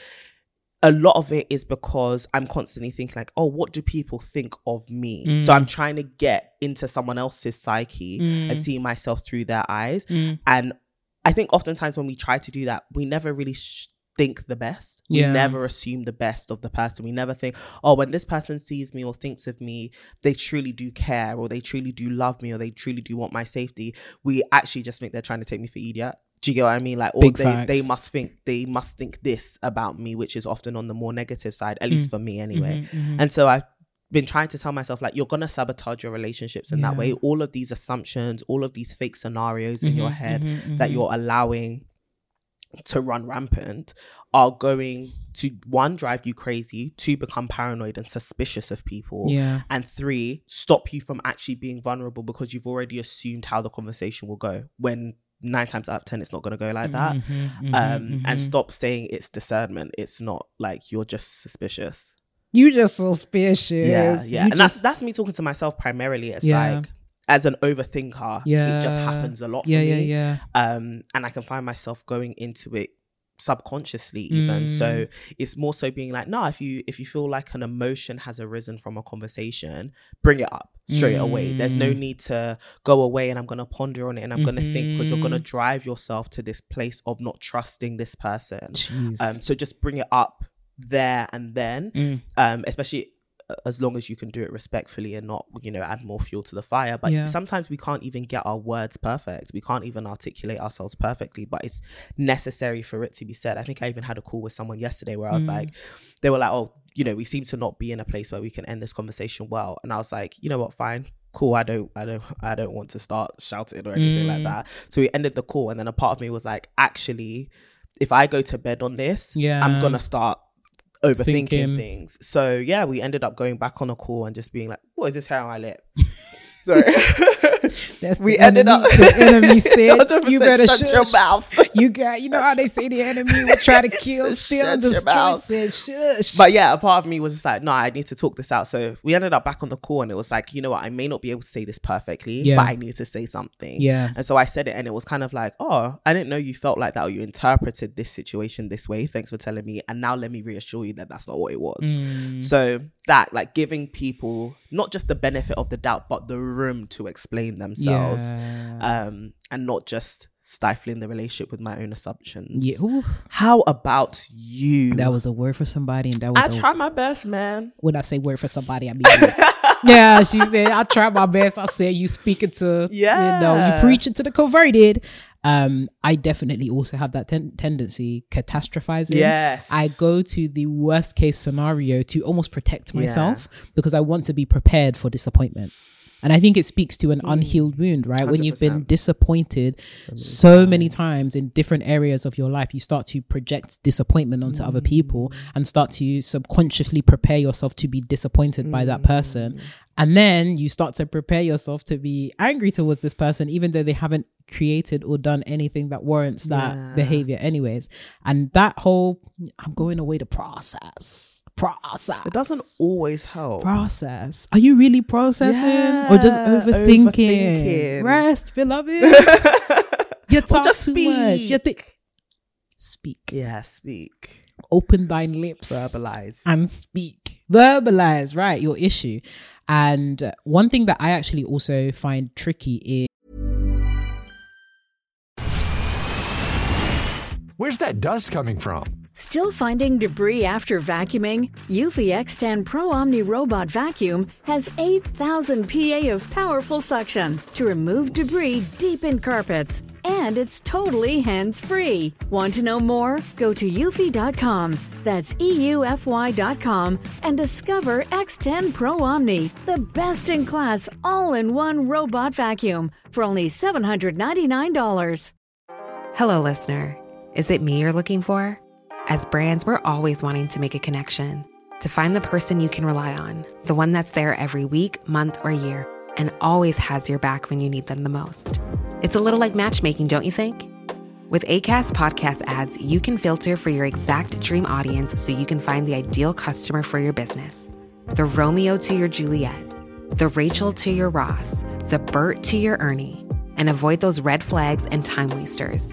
a lot of it is because i'm constantly thinking like oh what do people think of me so Mm. i'm trying to get into someone else's psyche and Mm. see myself through their eyes Mm. and I think oftentimes when we try to do that, we never really sh- think the best. We never assume the best of the person. We never think, oh, when this person sees me or thinks of me, they truly do care or they truly do love me or they truly do want my safety. We actually just think they're trying to take me for idiot. Do you get what I mean? Like, or Big they, facts. they must think they must think this about me, which is often on the more negative side, at least for me anyway. Mhm, mhm. And so I've been trying to tell myself, like, you're going to sabotage your relationships in that way. All of these assumptions, all of these fake scenarios in your Mhm, head mhm, that mhm. you're allowing to run rampant are going to one, drive you crazy, two, become paranoid and suspicious of people. yeah. And three, stop you from actually being vulnerable because you've already assumed how the conversation will go when nine times out of ten it's not going to go like that. Mhm, mhm, Um, and mhm. stop saying it's discernment. It's not like you're just suspicious. You just suspicious. Yeah, yeah. You and just, that's that's me talking to myself primarily. It's Yeah. like as an overthinker, yeah. it just happens a lot for me. yeah, yeah. um and i can find myself going into it subconsciously even so Mm. it's more so being like no if you if you feel like an emotion has arisen from a conversation bring it up straight away there's no Mm. need to go away and i'm gonna ponder on it and i'm gonna think because you're gonna Mhm. drive yourself to this place of not trusting this person um so just bring it up there and then Mm. um especially as long as you can do it respectfully and not you know add more fuel to the fire but Yeah. sometimes we can't even get our words perfect we can't even articulate ourselves perfectly but it's necessary for it to be said i think i even had a call with someone yesterday where i was Mm. like they were like oh you know we seem to not be in a place where we can end this conversation well and i was like you know what fine cool i don't i don't i don't want to start shouting or anything like Mm. that so we ended the call and then a part of me was like actually if i go to bed on this Yeah. i'm gonna start overthinking Thinking. things. So yeah, we ended up going back on a call and just being like, "What is this hair on my lip?" Sorry, That's we ended enemy- up. The enemy said, 100% "You better shut shush. your mouth. You got, you know how they say the enemy will try to kill, steal, and destroy. Said shush. But yeah, a part of me was just like, no, I need to talk this out. So we ended up back on the call, and it was like, you know what, I may not be able to say this perfectly, Yeah. but I need to say something. yeah, And so I said it, and it was kind of like, oh, I didn't know you felt like that, or you interpreted this situation this way. Thanks for telling me. And now let me reassure you that that's not what it was. Mm. So that, like, giving people not just the benefit of the doubt, but the room to explain themselves, Yeah. um, and not just stifling the relationship with my own assumptions. yeah. Ooh, How about you? that was a word for somebody, and that was I a, try my best, man. when I say word for somebody, I mean. yeah, she said, I try my best. I said, you speaking to, yeah, you know, Yeah. you preaching to the converted. Um, I definitely also have that ten- tendency, catastrophizing. Yes. I go to the worst case scenario to almost protect myself because I want to be prepared for disappointment. And I think it speaks to an unhealed wound, right? When you've been 100%. disappointed so many times in different areas of your life, you start to project disappointment onto other people and start to subconsciously prepare yourself to be disappointed by that person. And then you start to prepare yourself to be angry towards this person, even though they haven't created or done anything that warrants that Yeah. behavior, anyways. And that whole, I'm going away to process, process. It doesn't always help. process. Are you really processing or just Yeah, overthinking? overthinking. Rest, beloved. you talk just too much. You speak. think. Speak. yeah, speak. Open thine lips Verbalize. and speak. Verbalize, right? Your issue. And uh, one thing that I actually also find tricky is Where's that dust coming from? Still finding debris after vacuuming? Eufy X10 Pro Omni Robot Vacuum has 8,000 PA of powerful suction to remove debris deep in carpets. And it's totally hands free. Want to know more? Go to eufy.com. That's EUFY.com and discover X10 Pro Omni, the best in class all in one robot vacuum for only $799. Hello, listener. Is it me you're looking for? As brands, we're always wanting to make a connection, to find the person you can rely on, the one that's there every week, month, or year, and always has your back when you need them the most. It's a little like matchmaking, don't you think? With ACAST podcast ads, you can filter for your exact dream audience so you can find the ideal customer for your business. The Romeo to your Juliet, the Rachel to your Ross, the Bert to your Ernie, and avoid those red flags and time wasters.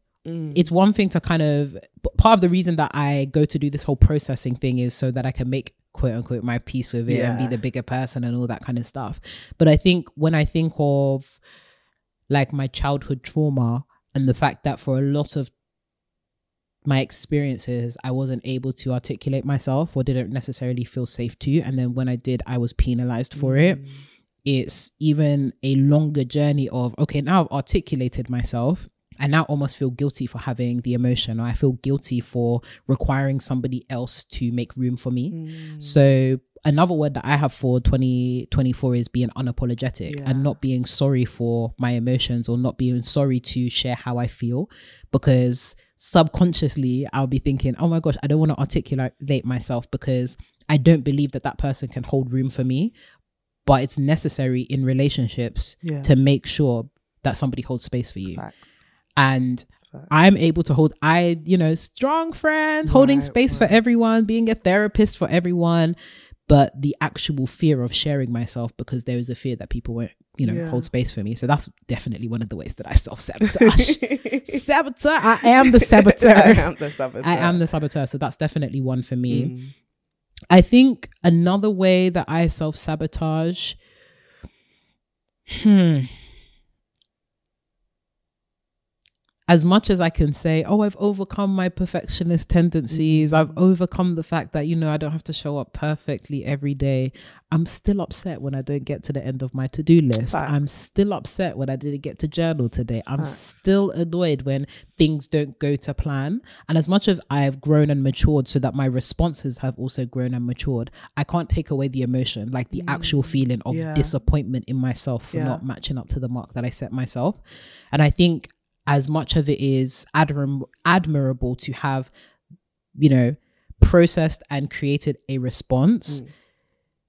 Mm. it's one thing to kind of part of the reason that I go to do this whole processing thing is so that I can make quote unquote my peace with it and be the bigger person and all that kind of stuff. But I think when I think of like my childhood trauma and the fact that for a lot of my experiences I wasn't able to articulate myself or didn't necessarily feel safe to and then when I did I was penalized for it. Mm. It's even a longer journey of okay now I've articulated myself I now almost feel guilty for having the emotion or I feel guilty for requiring somebody else to make room for me. Mm. So another word that I have for 2024 is being unapologetic Yeah. and not being sorry for my emotions or not being sorry to share how I feel because subconsciously I'll be thinking, oh my gosh, I don't want to articulate myself because I don't believe that that person can hold room for me. But it's necessary in relationships Yeah. to make sure that somebody holds space for you Facts. And I'm able to hold I you know strong friends holding Right, space for everyone being a therapist for everyone. But the actual fear of sharing myself because there is a fear that people won't you know Yeah. hold space for me. So that's definitely one of the ways that I self sabotage saboteur? I am the saboteur. I am the saboteur. I am the saboteur. So that's definitely one for me. Mm. I think another way that I self sabotage hmm as much as I can say, oh, I've overcome my perfectionist tendencies, I've mm. overcome the fact that, you know, I don't have to show up perfectly every day, I'm still upset when I don't get to the end of my to do list. Facts. I'm still upset when I didn't get to journal today. I'm still annoyed when things don't go to plan. And as much as I've grown and matured so that my responses have also grown and matured, I can't take away the emotion, like the actual mm. feeling of Yeah. disappointment in myself for Yeah. not matching up to the mark that I set myself. And I think as much of it is admirable to have, you know, processed and created a response, mm.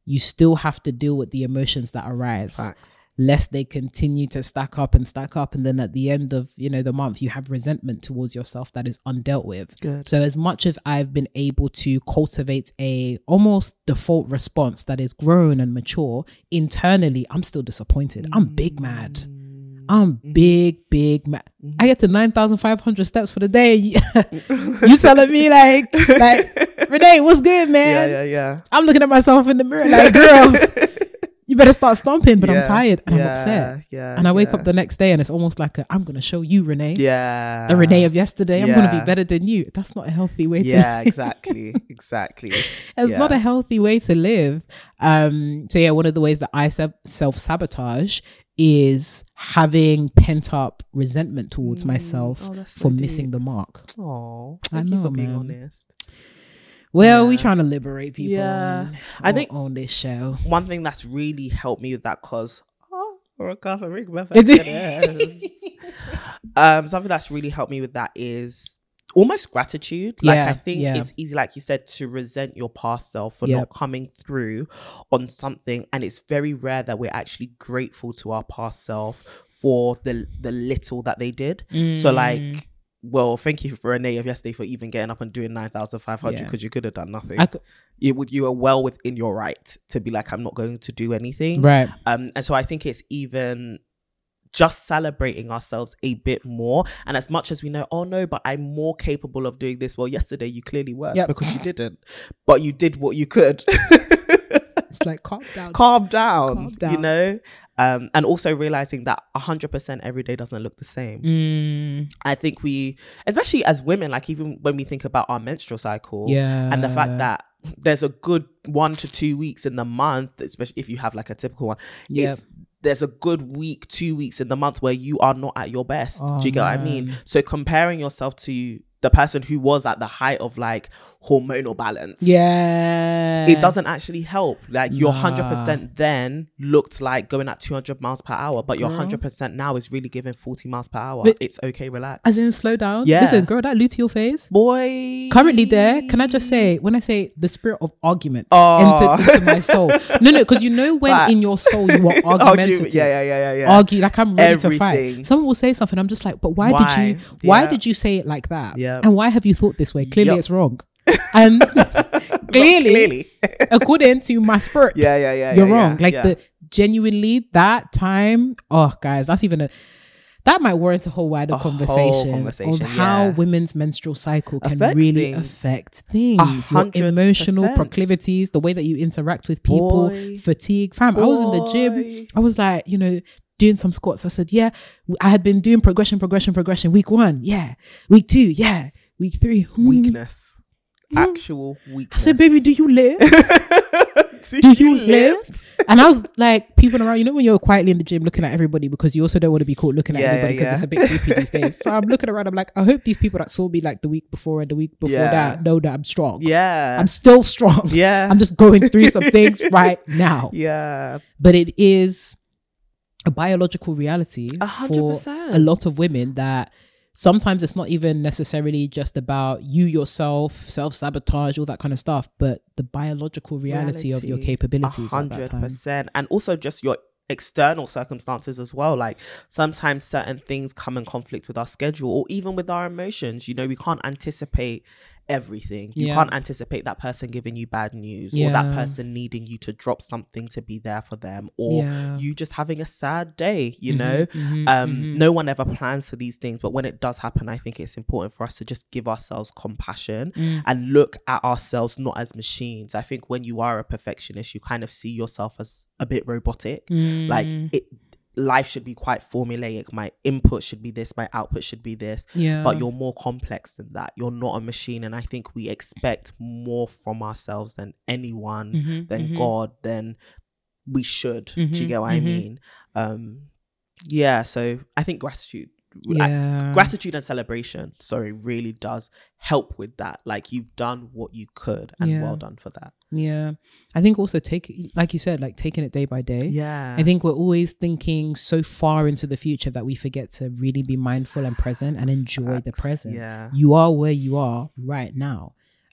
you still have to deal with the emotions that arise. Facts. Lest they continue to stack up and stack up, and then at the end of you know the month, you have resentment towards yourself that is undealt with. Good. So as much as I've been able to cultivate a almost default response that is grown and mature internally, I'm still disappointed. I'm big mad. Mm. I'm Mm-hmm. big, big mad. I get to nine thousand five hundred steps for the day. you telling me like, like Renee, what's good, man? yeah, yeah. I'm looking at myself in the mirror like, girl, you better start stomping. But I'm tired and I'm upset. yeah, and I wake yeah. up the next day and it's almost like a, I'm gonna show you, Renee. Yeah. The Renee of yesterday. I'm gonna be better than you. That's not a healthy way to live. Yeah, exactly. Exactly. it's Yeah. not a healthy way to live. Um, so yeah, one of the ways that I self self sabotage is having pent up resentment towards myself Oh, so for deep. missing the mark. Oh, I thank you know, for being man. honest. Well, we Yeah. trying to liberate people. Yeah. on, I on- think- on this show. One thing that's really helped me with that cause oh, or a coffee ring um something that's really helped me with that is almost gratitude. Like Yeah, I think yeah. it's easy, like you said, to resent your past self for Yep. not coming through on something. And it's very rare that we're actually grateful to our past self for the the little that they did. So Mm. like well, thank you for Renee of yesterday for even getting up and doing nine thousand five hundred Yeah. because you could have done nothing. I you would you are well within your right to be like, I'm not going to do anything. right. Um, and so I think it's even just celebrating ourselves a bit more. And as much as we know, oh no, but I'm more capable of doing this. Well, yesterday you clearly were Yep. because you didn't, but you did what you could. It's like calm down. calm down, Calm you know. Um, and also realizing that 100% every day doesn't look the same. Mm, I think we, especially as women, like even when we think about our menstrual cycle, yeah. and the fact that there's a good one to two weeks in the month, especially if you have like a typical one. Yep. It's there's a good week, two weeks in the month where you are not at your best. Oh, Do you get what I oh, mean? So comparing yourself to the person who was at the height of like hormonal balance. yeah. It doesn't actually help. Like your Nah. hundred percent then looked like going at two hundred miles per hour, but your Girl. hundred percent now is really giving forty miles per hour. But- it's okay, relax. As in, slow down. Yeah. Listen, girl, that luteal phase. Boy, currently there can i just say when i say the spirit of arguments Oh. entered into my soul no no because you know when Facts. in your soul you are Argue- argumentative Yeah, yeah, yeah, yeah, yeah. argue like i'm ready to fight someone will say something i'm just like but why, Why? did you why Yeah. did you say it like that Yeah. and why have you thought this way clearly Yup. it's wrong and clearly, clearly. according to my spirit Yeah, yeah, yeah. you're yeah, wrong yeah, like yeah. the genuinely that time oh guys that's even a that might warrant a whole wider A whole conversation, conversation, of how women's menstrual cycle can Affects really things. affect things, your emotional proclivities, the way that you interact with people, Boy. fatigue. Fam, I was in the gym. I was like, you know, doing some squats. I said, yeah, I had been doing progression, progression, progression. Week one, yeah. Week two, yeah. Week three, hmm. Weakness. Actual I said, baby, do you live? do, do you live? And I was like, people around, you know, when you're quietly in the gym looking at everybody because you also don't want to be caught looking at Yeah, everybody because yeah. it's a bit creepy these days. So I'm looking around, I'm like, I hope these people that saw me like the week before and the week before Yeah. that know that I'm strong. Yeah. I'm still strong. Yeah. I'm just going through some things right now. yeah. But it is a biological reality A hundred for percent. a lot of women that sometimes it's not even necessarily just about you yourself, self sabotage, all that kind of stuff, but the biological reality, of your Reality. capabilities A at that hundred time. percent, and also just your external circumstances as well. Like sometimes certain things come in conflict with our schedule, or even with our emotions. You know, we can't anticipate everything. You Yeah. can't anticipate that person giving you bad news, or that person needing you to drop something to be there for them, or Yeah. you just having a sad day. You Mhm, know, mhm, um, mhm. no one ever plans for these things, but when it does happen, I think it's important for us to just give ourselves compassion Mm. and look at ourselves not as machines. I think when you are a perfectionist, you kind of see yourself as a bit robotic. Like Mm. it, life should be quite formulaic. My input should be this, my output should be this. yeah. But you're more complex than that. You're not a machine, and I think we expect more from ourselves than anyone, Mhm, than mhm. God, than we should. Do Mhm, you get what I mhm. mean? Um, yeah. So I think gratitude. I- yeah. gratitude and celebration sorry really does help with that like you've done what you could and Yeah. well done for that yeah. I think also take, like you said, like taking it day by day. yeah I think we're always thinking so far into the future that we forget to really be mindful and present and enjoy the present. yeah You are where you are right now.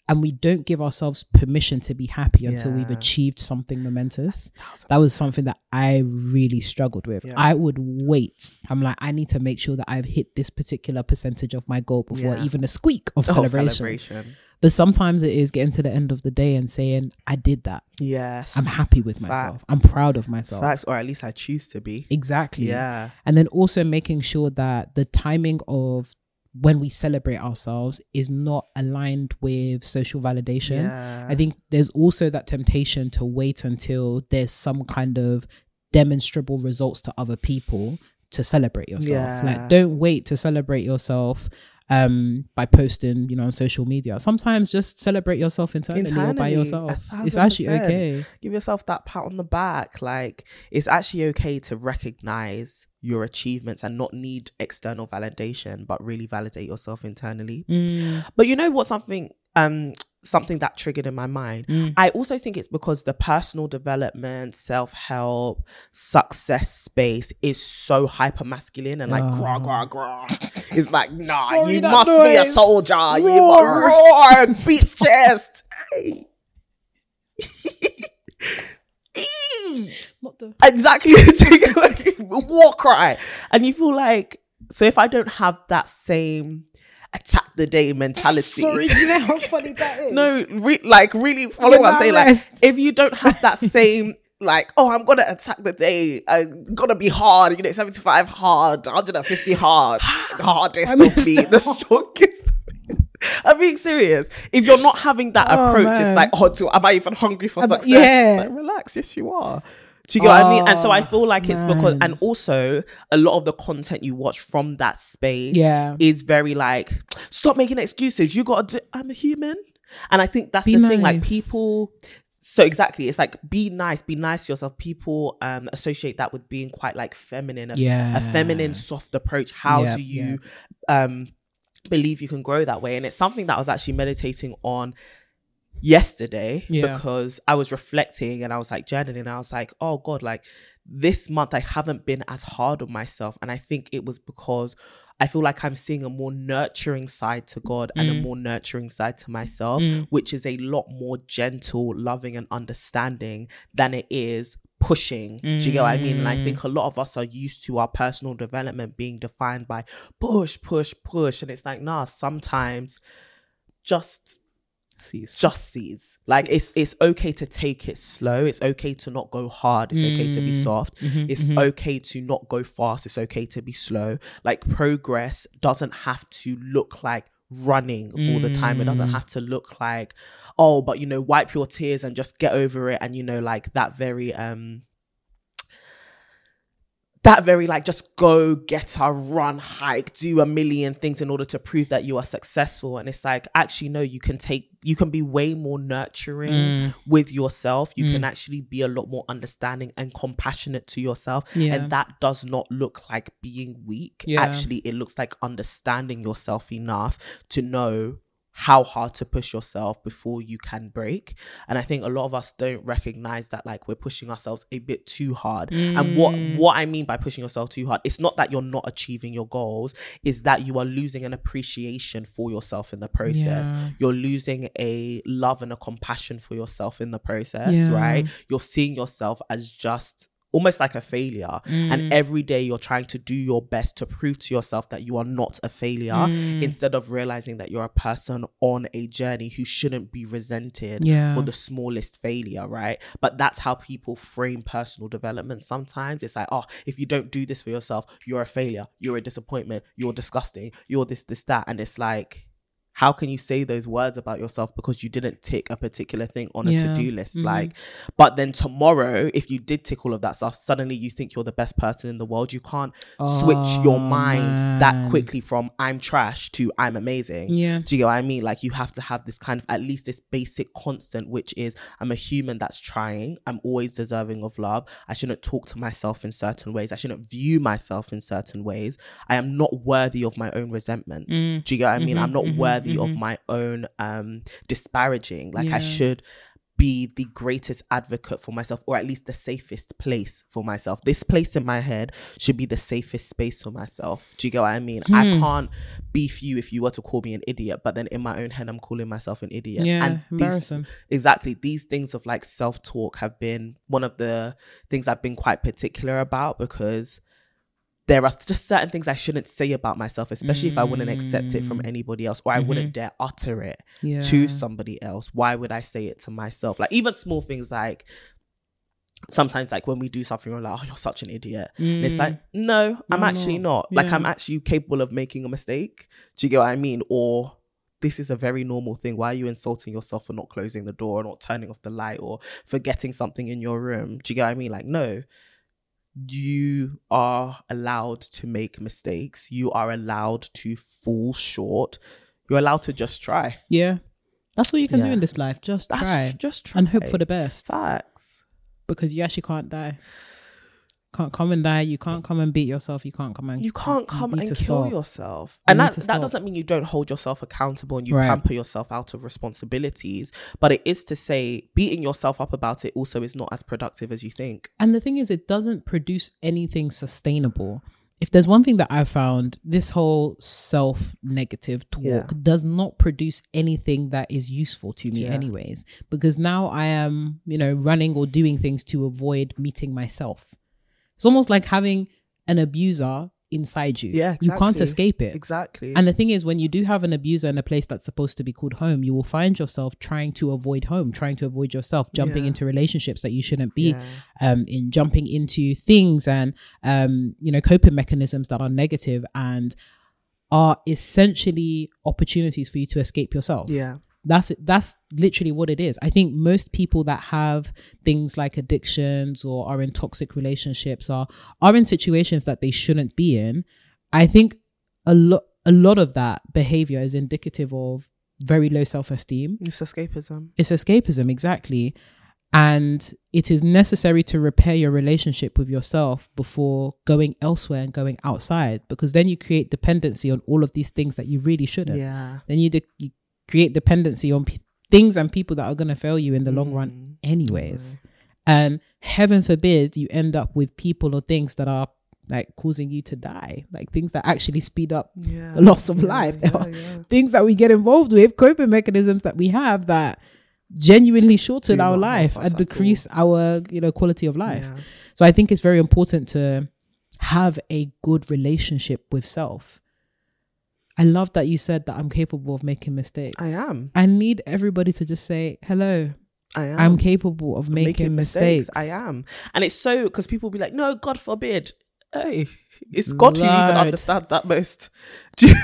And we don't give ourselves permission to be happy until we've achieved something momentous. That was something that I really struggled with. Yeah. I would wait. I'm like, I need to make sure that I've hit this particular percentage of my goal before Yeah. even a squeak of celebration. celebration But sometimes it is getting to the end of the day and saying, I did that. yes I'm happy with myself. Facts. I'm proud of myself. facts or at least i choose to be Exactly. yeah And then also making sure that the timing of when we celebrate ourselves is not aligned with social validation. yeah I think there's also that temptation to wait until there's some kind of demonstrable results to other people to celebrate yourself. Yeah. Like don't wait to celebrate yourself um by posting, you know, on social media. Sometimes just celebrate yourself internally, or by Internally, yourself. It's actually percent. okay. give yourself that pat on the back like it's actually okay to recognize your achievements and not need external validation but really validate yourself internally Mm, But you know what? Something um something that triggered in my mind. Mm. I also think it's because the personal development, self help, success space is so hyper masculine and like Oh. grah grah grah. It's like nah, Sorry, you must be a noise. soldier. You Roar. must roar and beat chest. Hey. Not the exactly war cry and you feel like so if i don't have that same attack the day mentality Sorry, you know how funny that is. no re- like really follow You're what i'm saying like if you don't have that same like oh i'm gonna attack the day i'm gonna be hard you know 75 hard 150 hard the hardest of me the strongest I'm being serious. If you're not having that Oh, approach, man. it's like, oh, do, am I even hungry for Um, success? yeah. Like, relax. Yes, you are. Do you get what I mean? And so I Oh, feel like it's because, and also a lot of the content you watch from that space Yeah. is very like, stop making excuses. You got to do, I'm a human. And I think that's Be the thing. Like people, so exactly, it's like be nice, be nice to yourself. People um associate that with being quite like feminine, a, Yeah. a feminine, soft approach. How Yep, do you um believe you can grow that way? And it's something that I was actually meditating on yesterday Yeah. because I was reflecting and I was like journaling and I was like, oh God, like this month I haven't been as hard on myself. And I think it was because I feel like I'm seeing a more nurturing side to God and a Mm. more nurturing side to myself, Mm. which is a lot more gentle, loving, and understanding than it is pushing. Do you get what I mean? And I Mm. think a lot of us are used to our personal development being defined by push, push, push. And it's like, nah, sometimes just Cease. just cease. Like it's it's okay to take it slow. It's okay to not go hard. It's okay to be Mm. soft. Mhm, It's mhm. okay to not go fast. It's okay to be slow. Like progress doesn't have to look like running all the time. It doesn't Mm. have to look like, oh, but you know, wipe your tears and just get over it. And you know, like that very um that very like just go get a run hike do a million things in order to prove that you are successful and it's like actually no you can take you can be way more nurturing Mm. with yourself you can actually be a lot more understanding and compassionate to yourself Yeah. and that does not look like being weak Yeah. actually it looks like understanding yourself enough to know how hard to push yourself before you can break and i think a lot of us don't recognize that like we're pushing ourselves a bit too hard and what Mm. what i mean by pushing yourself too hard it's not that you're not achieving your goals is that you are losing an appreciation for yourself in the process Yeah. you're losing a love and a compassion for yourself in the process Yeah. right you're seeing yourself as just almost like a failure Mm. and every day you're trying to do your best to prove to yourself that you are not a failure Mm. instead of realizing that you're a person on a journey who shouldn't be resented Yeah. for the smallest failure right but that's how people frame personal development sometimes it's like oh if you don't do this for yourself you're a failure you're a disappointment you're disgusting you're this this that and it's like how can you say those words about yourself because you didn't tick a particular thing on a Yeah. to-do list Mhm. like but then tomorrow if you did tick all of that stuff suddenly you think you're the best person in the world you can't switch your Oh, mind that quickly from i'm trash to i'm amazing Yeah. do you get what I mean? Like you have to have this kind of at least this basic constant, which is I'm a human that's trying. I'm always deserving of love. I shouldn't talk to myself in certain ways. I shouldn't view myself in certain ways. I am not worthy of my own resentment. Mm. Do you get what I mean? I'm not mhm, worthy of mhm. my own um disparaging. Like Yeah. I should be the greatest advocate for myself or at least the safest place for myself. This place in my head should be the safest space for myself. Do you get what I mean? I Hmm. can't beef you if you were to call me an idiot, but then in my own head I'm calling myself an idiot. Yeah, and these, embarrassing. exactly these things of like self-talk have been one of the things I've been quite particular about because there are just certain things I shouldn't say about myself, especially if I wouldn't accept it from anybody else or I wouldn't dare utter it Mm. Yeah. to somebody else. Why would I say it to myself? Like even small things like sometimes like when we do something we're like, oh, you're such an idiot. And it's like, no, I'm Mm. No, actually no. not. Like Yeah. I'm actually capable of making a mistake. Do you get what I mean? Or this is a very normal thing. Why are you insulting yourself for not closing the door or not turning off the light or forgetting something in your room? Do you get what I mean? Like, no. You are allowed to make mistakes. You are allowed to fall short. You're allowed to just try. Yeah. That's all you can do in this life. Just That's try. just try. and hope for the best. facts. Because you actually can't die. Can't come and die. You can't come and beat yourself. You can't come and You can't come need and kill stop. yourself. You And that, that doesn't mean you don't hold yourself accountable and you Right. pamper yourself out of responsibilities. But it is to say beating yourself up about it also is not as productive as you think. And the thing is, it doesn't produce anything sustainable. If there's one thing that I've found, this whole self negative talk Yeah. does not produce anything that is useful to me, Yeah. anyways. Because now I am, you know, running or doing things to avoid meeting myself. It's almost like having an abuser inside you. Yeah, You can't escape it. Exactly. And the thing is, when you do have an abuser in a place that's supposed to be called home, you will find yourself trying to avoid home, trying to avoid yourself, jumping Yeah. into relationships that you shouldn't be Yeah. um, in, jumping into things and um, you know coping mechanisms that are negative and are essentially opportunities for you to escape yourself. yeah. That's that's literally what it is. I think most people that have things like addictions or are in toxic relationships are are in situations that they shouldn't be in. I think a lot a lot of that behavior is indicative of very low self-esteem. It's escapism. It's escapism exactly. And it is necessary to repair your relationship with yourself before going elsewhere and going outside because then you create dependency on all of these things that you really shouldn't Yeah. then you, de- you create dependency on p- things and people that are going to fail you in the long Mm. run anyways and heaven forbid you end up with people or things that are like causing you to die. Like things that actually speed up Yeah. the loss of Yeah, life. yeah, things that we get involved with coping mechanisms that we have that genuinely shorten Do our life and decrease our you know quality of life. So I think it's very important to have a good relationship with self. I love that you said that I'm capable of making mistakes. I am. I need everybody to just say, hello, I am. I'm capable of making, mistakes. I am. And it's so because people be like, no, God forbid. Hey, it's God who even Lord. understands that most.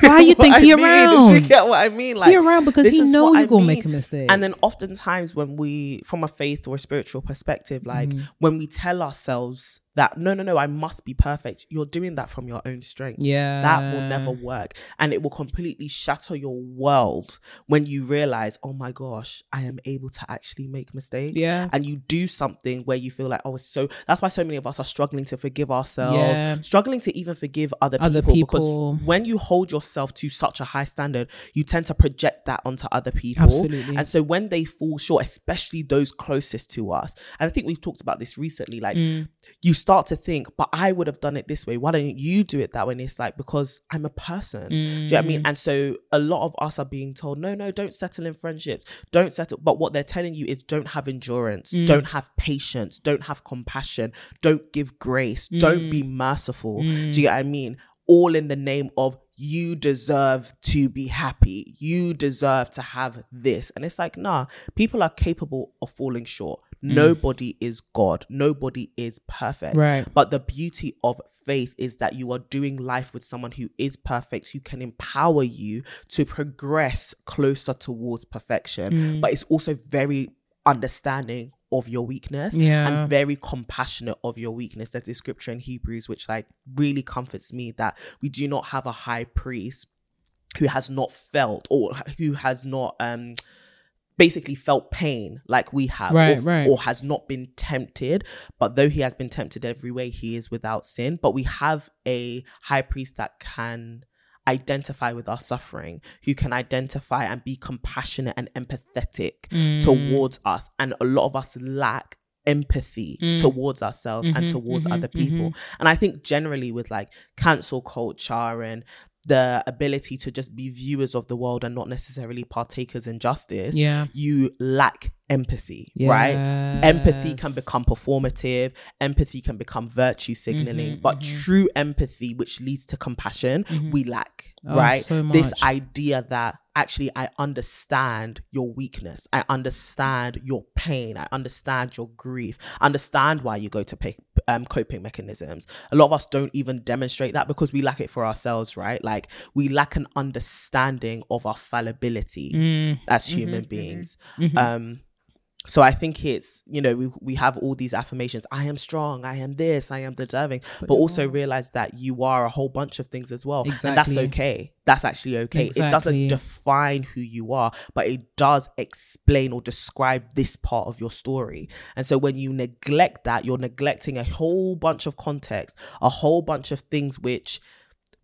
Why you think I he mean? around? Do you get what I mean? Like he around because he know you're I gonna mean. make a mistake. And then oftentimes when we, from a faith or a spiritual perspective, like Mm. when we tell ourselves that no, no, no, I must be perfect, you're doing that from your own strength. yeah, That will never work. And it will completely shatter your world when you realize, oh my gosh, I am able to actually make mistakes. Yeah. And you do something where you feel like, oh, it's so that's why so many of us are struggling to forgive ourselves, Yeah. struggling to even forgive other, Other people, people. Because when you hold yourself to such a high standard, you tend to project that onto other people. Absolutely. And so when they fall short, especially those closest to us, and I think we've talked about this recently, like Mm. you start to think, but I would have done it this way. Why don't you do it that way? And it's like, because I'm a person. Do you know what I Mm. mean? And so a lot of us are being told, no, no, don't settle in friendships. Don't settle. But what they're telling you is don't have endurance, Mm. don't have patience, don't have compassion, don't give grace, don't be Mm. merciful. Do you get what I mean? All in the name of you deserve to be happy. You deserve to have this. And it's like, nah, people are capable of falling short. Mm. Nobody is God. Nobody is perfect. Right. But the beauty of faith is that you are doing life with someone who is perfect, who can empower you to progress closer towards perfection. Mm. But it's also very understanding of your weakness Yeah. and very compassionate of your weakness. There's this scripture in Hebrews which like really comforts me that we do not have a high priest who has not felt or who has not um basically felt pain like we have Right, or, right. or has not been tempted but though he has been tempted every way he is without sin but we have a high priest that can identify with our suffering who can identify and be compassionate and empathetic Mm. towards us and a lot of us lack empathy Mm. towards ourselves Mm-hmm, and towards other people and i think generally with like cancel culture and the ability to just be viewers of the world and not necessarily partakers in justice Yeah. you lack empathy right? Empathy can become performative. Empathy can become virtue signaling. Mm-hmm, but true empathy which leads to compassion we lack Oh, right? so this idea that actually i understand your weakness. I understand your pain. I understand your grief. Understand why you go to pay, um, coping mechanisms. A lot of us don't even demonstrate that because we lack it for ourselves right? Like we lack an understanding of our fallibility Mm. as Mm-hmm, human beings. Um so I think it's you know we we have all these affirmations. I am strong. I am this. I am deserving. But, also realize that you are a whole bunch of things as well, and that's okay. That's actually okay. It doesn't define who you are, but it does explain or describe this part of your story. And so when you neglect that, you're neglecting a whole bunch of context, a whole bunch of things which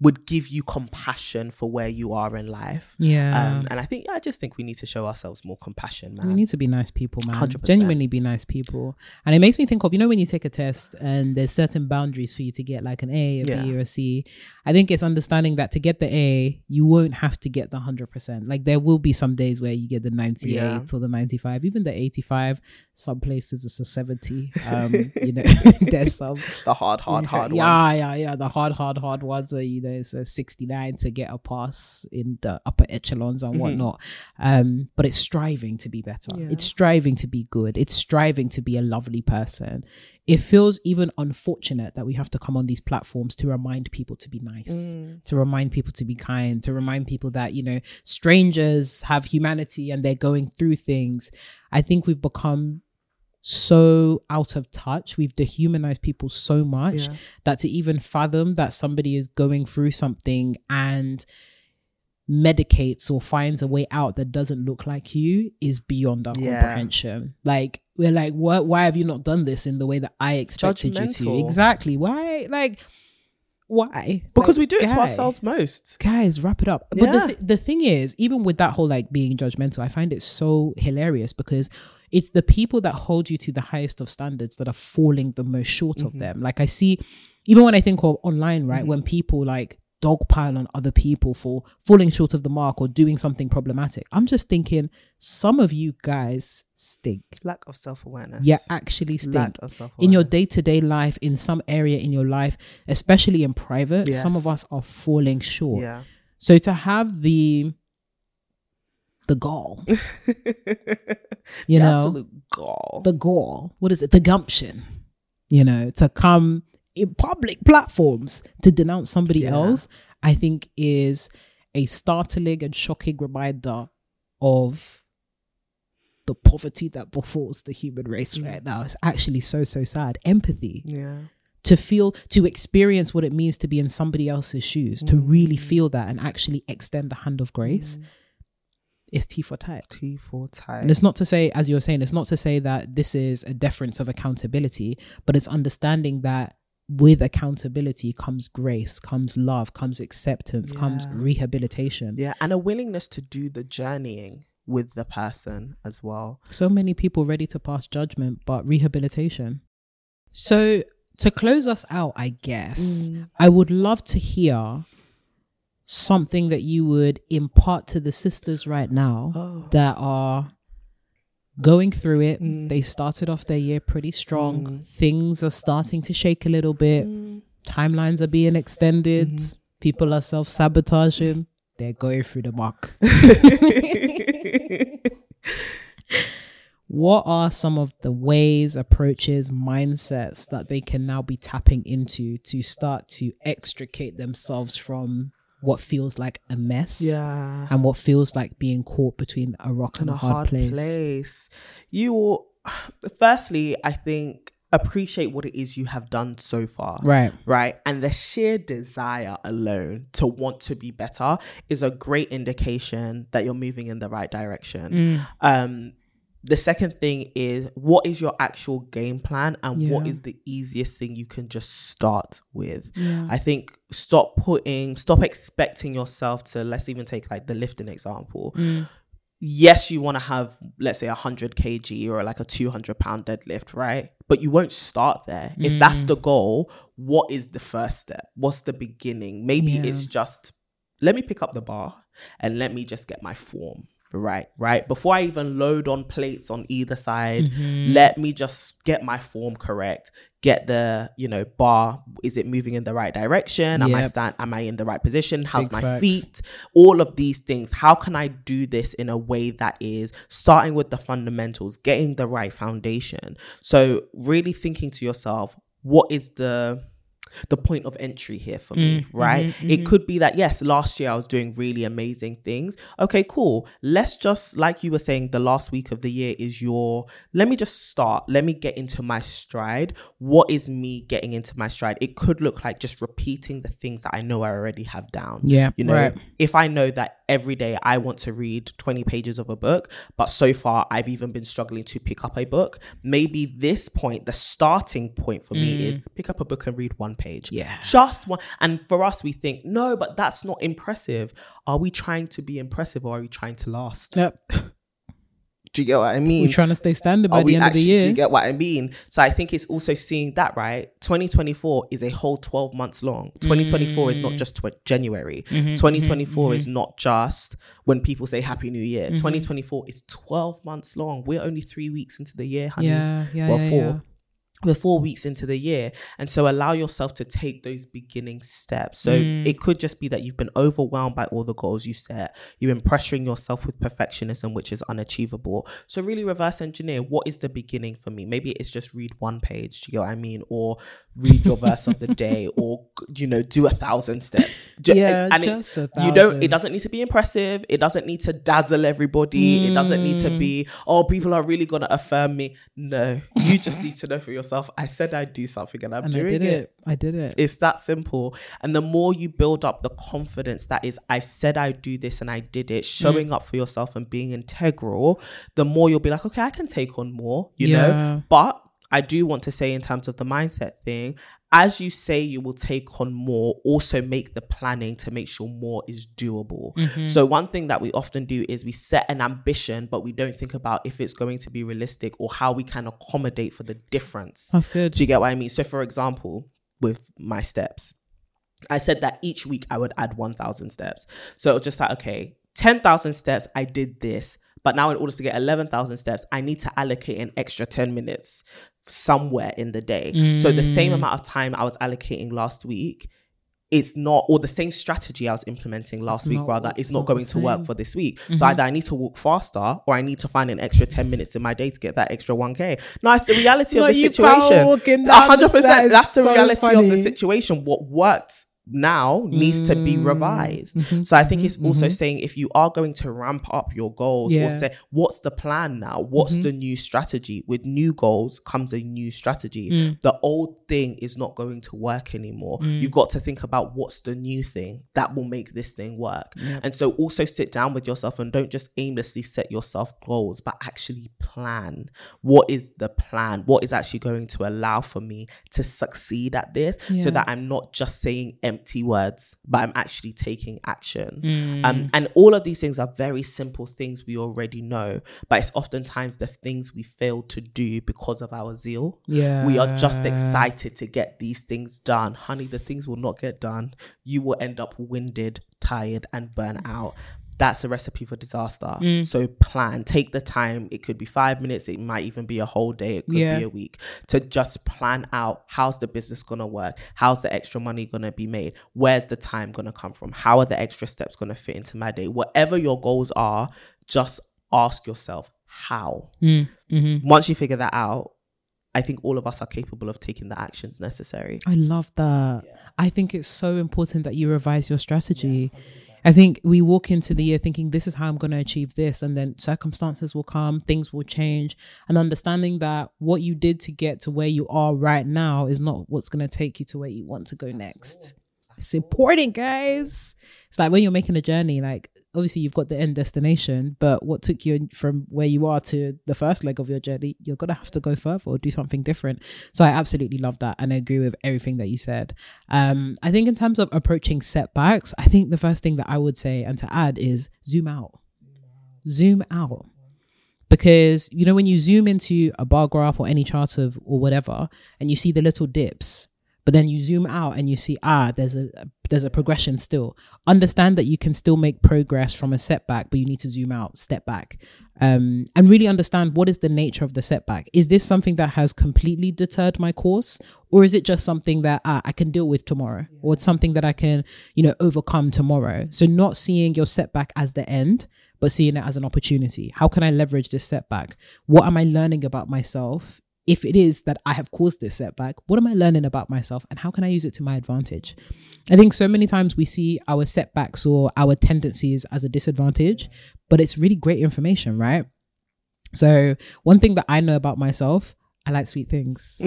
would give you compassion for where you are in life. Yeah. Um, and I think I just think we need to show ourselves more compassion, man. We need to be nice people, man. 100%. Genuinely be nice people. And it makes me think of, you know, when you take a test and there's certain boundaries for you to get like an A, A, a B, Yeah. or a C. I think it's understanding that to get the A, you won't have to get the 100%. Like there will be some days where you get the 98 Yeah. or the 95, even the 85. Some places it's a 70. Um, you know, there's some. the hard, hard, hard yeah, yeah, yeah. The hard, hard, hard ones are, you know, it's a 69 to get a pass in the upper echelons and whatnot. Um, but it's striving to be better. Yeah. It's striving to be good. It's striving to be a lovely person. It feels even unfortunate that we have to come on these platforms to remind people to be nice, to remind people to be kind, to remind people that, you know, strangers have humanity and they're going through things. I think we've become so out of touch. We've dehumanized people so much Yeah. that to even fathom that somebody is going through something and medicates or finds a way out that doesn't look like you is beyond our Yeah. comprehension. Like we're like, what? Why have you not done this in the way that I expected you to? Exactly. Why? Like, why? Because Like, we do it to ourselves most. Guys, wrap it up. But Yeah. the, th- the thing is, even with that whole like being judgmental, I find it so hilarious because it's the people that hold you to the highest of standards that are falling the most short Mm-hmm. of them. Like I see, even when I think of online, right, when people like dogpile on other people for falling short of the mark or doing something problematic, I'm just thinking some of you guys stink. Lack of self awareness. Yeah, actually stink. Lack of self awareness. In your day to day life, in some area in your life, especially in private, Yes. some of us are falling short. Yeah. So to have the the gall, you The know, absolute gall. the gall, what is it? The gumption, you know, to come in public platforms to denounce somebody Yeah. else, I think is a startling and shocking reminder of the poverty that befalls the human race Mm. right now. It's actually so, so sad. Empathy Yeah. to feel, to experience what it means to be in somebody else's shoes, to really feel that and actually extend the hand of grace is T for tight. T for time. And it's not to say, as you were saying, it's not to say that this is a deference of accountability, but it's understanding that with accountability comes grace, comes love, comes acceptance, comes rehabilitation. Yeah, and a willingness to do the journeying with the person as well. So many people ready to pass judgment, but rehabilitation. So to close us out, I guess, mm. I would love to hear something that you would impart to the sisters right now oh. that are going through it. Mm. They started off their year pretty strong. Mm. Things are starting to shake a little bit. Mm. Timelines are being extended. Mm-hmm. People are self sabotaging. They're going through the muck. what are some of the ways, approaches, mindsets that they can now be tapping into to start to extricate themselves from what feels like a mess Yeah. and what feels like being caught between a rock and, in a hard, place. You will, firstly, I think, appreciate what it is you have done so far. Right. Right. And the sheer desire alone to want to be better is a great indication that you're moving in the right direction. Mm. Um, the second thing is what is your actual game plan and what Yeah. is the easiest thing you can just start with i think stop putting stop expecting yourself to let's even take like the lifting example Mm. yes you want to have let's say a 100 kg or like a 200 pound deadlift right but you won't start there if Mm. that's the goal what is the first step what's the beginning maybe Yeah. it's just let me pick up the bar and let me just get my form right right. Before i even load on plates on either side Mm-hmm. let me just get my form correct get the you know bar is it moving in the right direction? Am i stand am i in the right position? How's Big my facts. feet? All of these things. How can i do this in a way that is starting with the fundamentals getting the right foundation? So really thinking to yourself what is the the point of entry here for me, mm, mm-hmm, right? It mm-hmm. could be that, yes, last year I was doing really amazing things. Okay, cool. Let's just, like you were saying, the last week of the year is your, let me just start. Let me get into my stride. What is me getting into my stride? It could look like just repeating the things that I know I already have down. Yeah, You know, right. if I know that every day I want to read 20 pages of a book, but so far I've even been struggling to pick up a book, maybe this point, the starting point for me is mm. pick up a book and read one page. Mm. Yeah. Just one. And for us, we think, no, but that's not impressive. Are we trying to be impressive or are we trying to last? Yep. Do you get what I mean? We're trying to stay standard by Are the end actually, of the year. Do you get what I mean? So I think it's also seeing that, right? 2024 is a whole 12 months long. 2024 is Mm. not just tw- January. Mm-hmm, 2024 is not just when people say Happy New Year. Mm-hmm. 2024 is 12 months long. We're only three weeks into the year, honey. Yeah, yeah, well, yeah, four. yeah. We're four weeks into the year. And so allow yourself to take those beginning steps. So Mm. it could just be that you've been overwhelmed by all the goals you set. You've been pressuring yourself with perfectionism, which is unachievable. So really reverse engineer what is the beginning for me? Maybe it's just read one page. Do you know what I mean? Or read your verse of the day or, you know, do a thousand steps. Yeah, and just a you don't, it doesn't need to be impressive. It doesn't need to dazzle everybody. It doesn't need to Mm. be, oh, people are really to affirm me. No, you just need to know for yourself. I said I'd do something and I'm And I doing did it. I did it. It's that simple. And the more you build up the confidence that is, I said I'd do this and I did it, showing Mm. up for yourself and being integral, the more you'll be like, okay, I can take on more, you Yeah. know? But I do want to say, in terms of the mindset thing, as you say you will take on more, also make the planning to make sure more is doable. Mm-hmm. So, one thing that we often do is we set an ambition, but we don't think about if it's going to be realistic or how we can accommodate for the difference. That's good. Do you get what I mean? So, for example, with my steps, I said that each week I would add 1,000 steps. So it was just like, okay, 10,000 steps, I did this. But now, in order to get 11,000 steps, I need to allocate an extra 10 minutes somewhere in the day. So the same amount of time I was allocating last week, it's not or the same strategy I was implementing last It's week not- rather it's it's not going to work for this week. So either I need to walk faster or I need to find an extra 10 minutes in my day to get that extra 1k. Now it's the reality of the situation. A 100% That's the reality of the situation. What worked now needs to be Mm. revised. Mm-hmm. So I think it's also saying if you are going to ramp up your goals Yeah. or say what's the plan now? What's the new strategy? With new goals comes a new strategy. Mm. The old thing is not going to work anymore. You've got to think about what's the new thing that will make this thing work. And so also sit down with yourself and don't just aimlessly set yourself goals, but actually plan. What is the plan? What is actually going to allow for me to succeed at this Yeah. so that I'm not just saying empty words, but I'm actually taking action. Mm. Um, and all of these things are very simple things we already know, but it's oftentimes the things we fail to do because of our zeal. Yeah. We are just excited to get these things done. Honey, the things will not get done. You will end up winded, tired, and burnt out. That's a recipe for disaster. Mm. So plan, take the time. It could be five minutes, it might even be a whole day, it could Yeah. be a week to just plan out how's the business gonna work, how's the extra money gonna be made, where's the time gonna come from, how are the extra steps gonna fit into my day. Whatever your goals are, just ask yourself how. Mm, mhm. Once you figure that out, I think all of us are capable of taking the actions necessary. I love that. I think it's so important that you revise your strategy. I think we walk into the year thinking this is how I'm going to achieve this, and then circumstances will come, things will change, and understanding that what you did to get to where you are right now is not what's going to take you to where you want to go next. It's important, guys. It's like when you're making a journey, like obviously you've got the end destination, but what took you from where you are to the first leg of your journey, you're gonna have to go further or do something different. So I absolutely love that and I agree with everything that you said. Um, I think in terms of approaching setbacks, I think the first thing that I would say and to add is zoom out. Zoom out. Because you know when you zoom into a bar graph or any chart of or whatever, and you see the little dips, but then you zoom out and you see ah there's a there's a progression still. Understand that you can still make progress from a setback but you need to zoom out step back um, and really understand what is the nature of the setback. Is this something that has completely deterred my course or is it just something that ah, i can deal with tomorrow? Or it's something that i can you know overcome tomorrow? So not seeing your setback as the end but seeing it as an opportunity. How can i leverage this setback? What am i learning about myself if it is that I have caused this setback, what am I learning about myself and how can I use it to my advantage? I think so many times we see our setbacks or our tendencies as a disadvantage, but it's really great information, right? So, one thing that I know about myself, I like sweet things.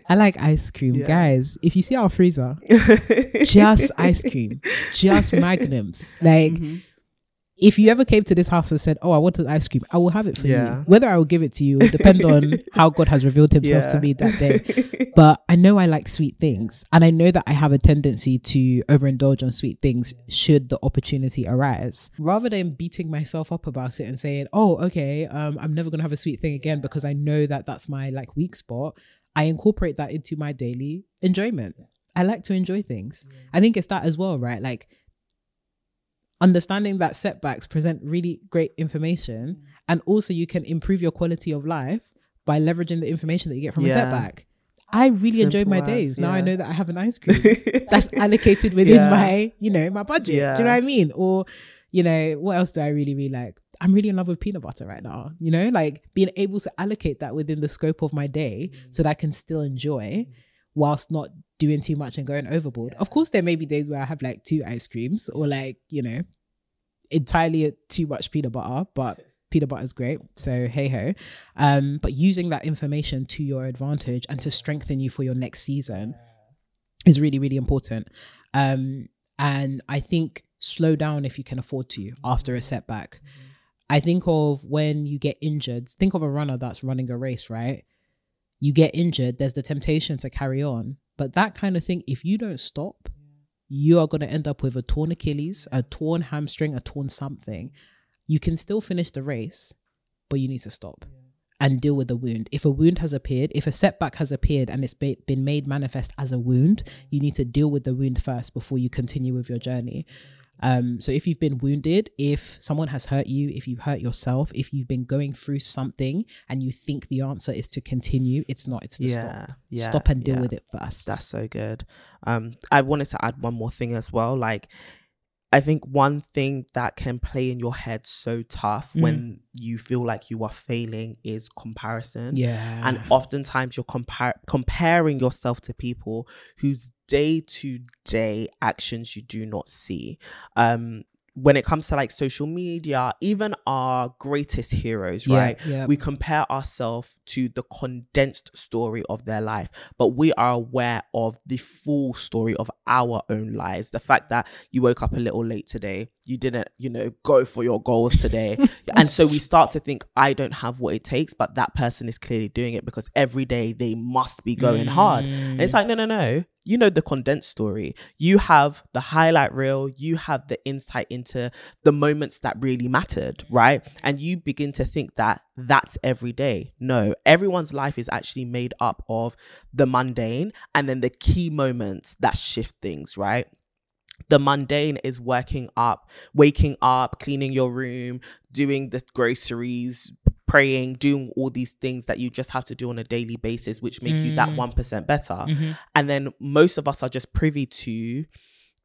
I like ice cream. Guys, if you see our freezer, just ice cream, just magnums. Like, mm-hmm. If you ever came to this house and said, "Oh, I want an ice cream," I will have it for Yeah. you. Whether I will give it to you will depend on how God has revealed Himself to me that day. But I know I like sweet things, and I know that I have a tendency to overindulge on sweet things should the opportunity arise. Rather than beating myself up about it and saying, "Oh, okay, um, I'm never gonna have a sweet thing again," because I know that that's my like weak spot. I incorporate that into my daily enjoyment. I like to enjoy things. I think it's that as well, right? Like understanding that setbacks present really great information mm. and also you can improve your quality of life by leveraging the information that you get from a setback. I really enjoy Simple my as, days. Now i know that i have an ice cream that's allocated within Yeah. my you know my budget. Do you know what i mean? Or you know what else do i really really like? I'm really in love with peanut butter right now you know? Like being able to allocate that within the scope of my day mm. so that i can still enjoy whilst not doing too much and going overboard. Of course, there may be days where I have like two ice creams or like, you know, entirely too much peanut butter, but peanut butter is great. So hey ho. Um, but using that information to your advantage and to strengthen you for your next season is really, really important. Um, and I think slow down if you can afford to after a setback. I think of when you get injured, think of a runner that's running a race, right? You get injured, there's the temptation to carry on. But that kind of thing, if you don't stop, you are going to end up with a torn Achilles, a torn hamstring, a torn something. You can still finish the race, but you need to stop and deal with the wound. If a wound has appeared, if a setback has appeared and it's been made manifest as a wound, you need to deal with the wound first before you continue with your journey. Um, so if you've been wounded, if someone has hurt you, if you've hurt yourself, if you've been going through something and you think the answer is to continue, it's not. It's to Yeah, stop. yeah, stop and deal yeah. with it first. That's so good. Um, I wanted to add one more thing as well. Like, I think one thing that can play in your head so tough Mm. when you feel like you are failing is comparison. yeah. And oftentimes you're compar- comparing yourself to people whose day to day actions you do not see. Um, when it comes to like social media, even our greatest heroes, Yeah, right? yeah. We compare ourselves to the condensed story of their life, but we are aware of the full story of our own lives. The fact that you woke up a little late today, you didn't, you know, go for your goals today. and so we start to think, I don't have what it takes, but that person is clearly doing it because every day they must be going hard. And it's mm. like, no, no, no. You know the condensed story. You have the highlight reel. You have the insight into the moments that really mattered, right? And you begin to think that that's every day. No, everyone's life is actually made up of the mundane and then the key moments that shift things, right? the mundane is working up, waking up, cleaning your room, doing the groceries, praying, doing all these things that you just have to do on a daily basis, which make you that mm. 1% better. Mm-hmm. And then most of us are just privy to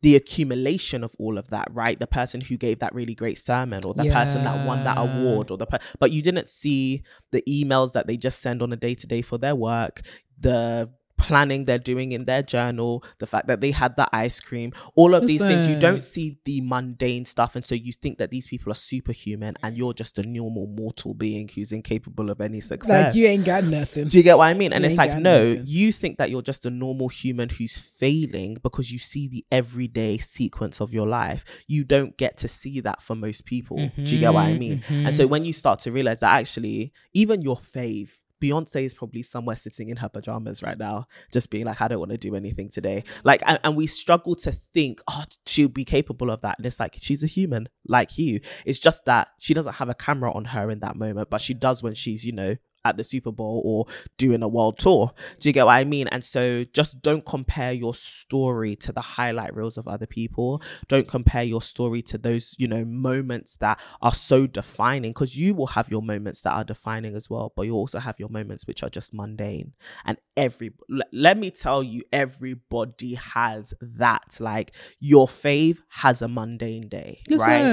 the accumulation of all of that, right? The person who gave that really great sermon or the person that won that award or the per- but you didn't see the emails that they just send on a day to day for their work, the planning they're doing in their journal, the fact that they had the ice cream, all of these things you don't see the mundane stuff and so you think that these people are superhuman and you're just a normal mortal being who's incapable of any success. like you ain't got nothing. Do you get what I mean? And You it's like, no, nothing. you think that you're just a normal human who's failing because you see the everyday sequence of your life. You don't get to see that for most people. Do you get what I mm-hmm, mean? And so mm-hmm. when you start to realize that actually, even your fave, Beyonce is probably somewhere sitting in her pajamas right now, just being like, I don't want to do anything today. Like, and, and we struggle to think, oh, she'll be capable of that. And it's like, she's a human like you. It's just that she doesn't have a camera on her in that moment, but she does when she's, you know, at the Super Bowl or doing a world tour. Do you get what I mean? And so just don't compare your story to the highlight reels of other people. Don't compare your story to those, you know, moments that are so defining because you will have your moments that are defining as well, but you also have your moments which are just mundane. And every l- let me tell you, everybody has that. Like your fave has a mundane day, right?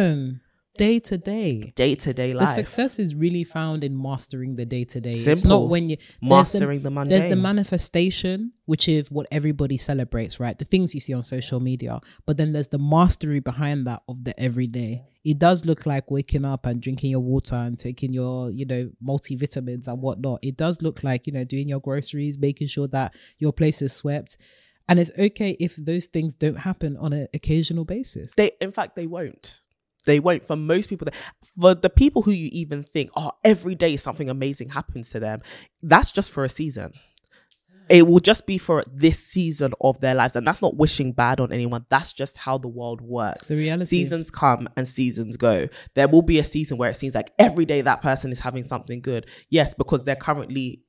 Day to day. Day to day The life. success is really found in mastering the day to day. It's Simple. not when you Mastering the Monday. There's the manifestation, which is what everybody celebrates, right? The things you see on social media. But then there's the mastery behind that of the everyday. It does look like waking up and drinking your water and taking your, you know, multivitamins and whatnot. It does look like, you know, doing your groceries, making sure that your place is swept. And it's okay if those things don't happen on an occasional basis. they in fact they won't they won't for most people for the people who you even think oh every day something amazing happens to them that's just for a season. It will just be for this season of their lives and that's not wishing bad on anyone. That's just how the world works. It's the reality. seasons come and seasons go. There will be a season where it seems like every day that person is having something good. Yes because they're currently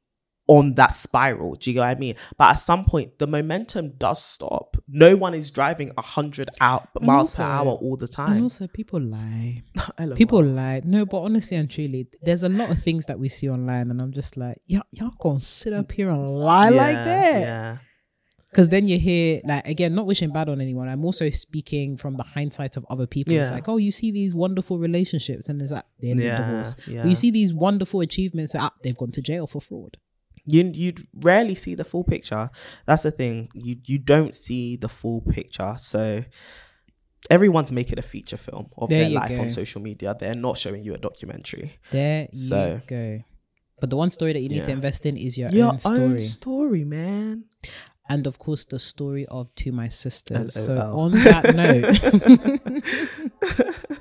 on that spiral. Do you get what I mean? But at some point, the momentum does stop. No one is driving a hundred out miles per hour all the And time. also, people lie. People lie. No, but honestly and truly, there's a lot of things that we see online, and I'm just like, y'all, y'all gonna sit up here and lie like that? Yeah. Because then you hear, like, again, not wishing bad on anyone. I'm also speaking from the hindsight of other people. It's like, oh, you see these wonderful relationships, and there's like, they end in Yeah, divorce. yeah. Or you see these wonderful achievements, ah, they've gone to jail for fraud. You you'd rarely see the full picture. That's the thing. You you don't see the full picture. So everyone's making it a feature film of There their life go. on social media. They're not showing you a documentary. There So- you go. But the one story that you need to invest in is your, Your own story. own story, man. and of course the story of to my sisters. So on that note,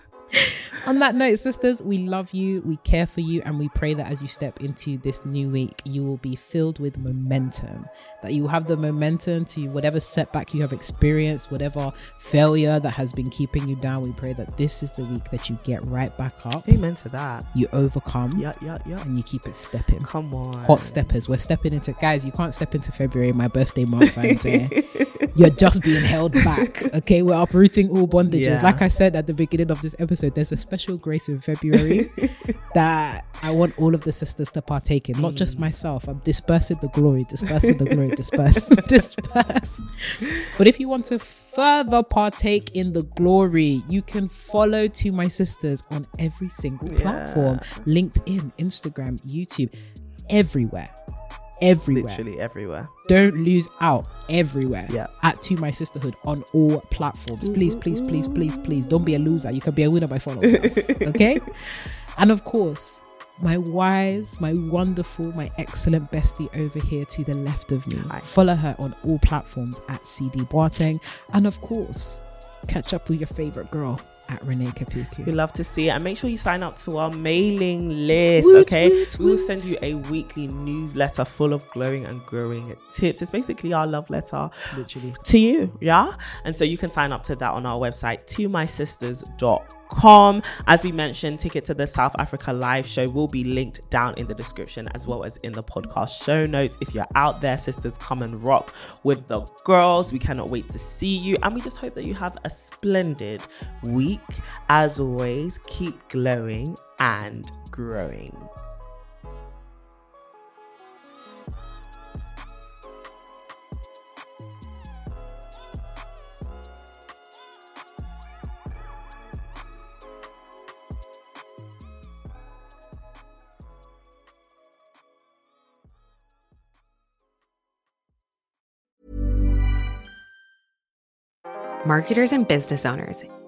on that note, sisters, we love you, we care for you, and we pray that as you step into this new week, you will be filled with momentum. That you will have the momentum to whatever setback you have experienced, whatever failure that has been keeping you down. We pray that this is the week that you get right back up, Amen to that. you overcome, Yeah, yeah, yeah. and you keep it stepping. Come on. Hot steppers. We're stepping into guys. You can't step into February, my birthday month, and you're just being held back. Okay, we're uprooting all bondages. Yeah. Like I said at the beginning of this episode, there's a special grace in February that I want all of the sisters to partake in, not just hmm. myself. I'm dispersing the glory, dispersing the glory, disperse, disperse. But if you want to further partake in the glory, you can follow to my sisters on every single platform LinkedIn, Instagram, YouTube, everywhere. Everywhere. Literally everywhere. Don't lose out everywhere. Yeah. At To My Sisterhood on all platforms. Please, please, please, please, please. Don't be a loser. You can be a winner by following us. Okay? And of course, my wise, my wonderful, my excellent bestie over here to the left of me. Follow her on all platforms at CD Boateng. And of course, catch up with your favorite girl at Renee Kapuku. We love to see it. And make sure you sign up to our mailing list, Woot, okay? woot, we will send you a weekly newsletter full of glowing and growing tips. It's basically our love letter Literally. to you, yeah? And so you can sign up to that on our website, tomysisters.com. As we mentioned, ticket to the South Africa live show will be linked down in the description as well as in the podcast show notes. If you're out there, sisters, come and rock with the girls. We cannot wait to see you. And we just hope that you have a splendid week. As always, keep glowing and growing. Marketers and business owners,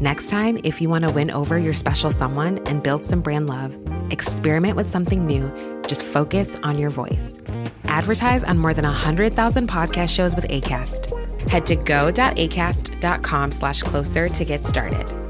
Next time, if you want to win over your special someone and build some brand love, experiment with something new. Just focus on your voice. Advertise on more than 100,000 podcast shows with ACAST. Head to go.acast.com slash closer to get started.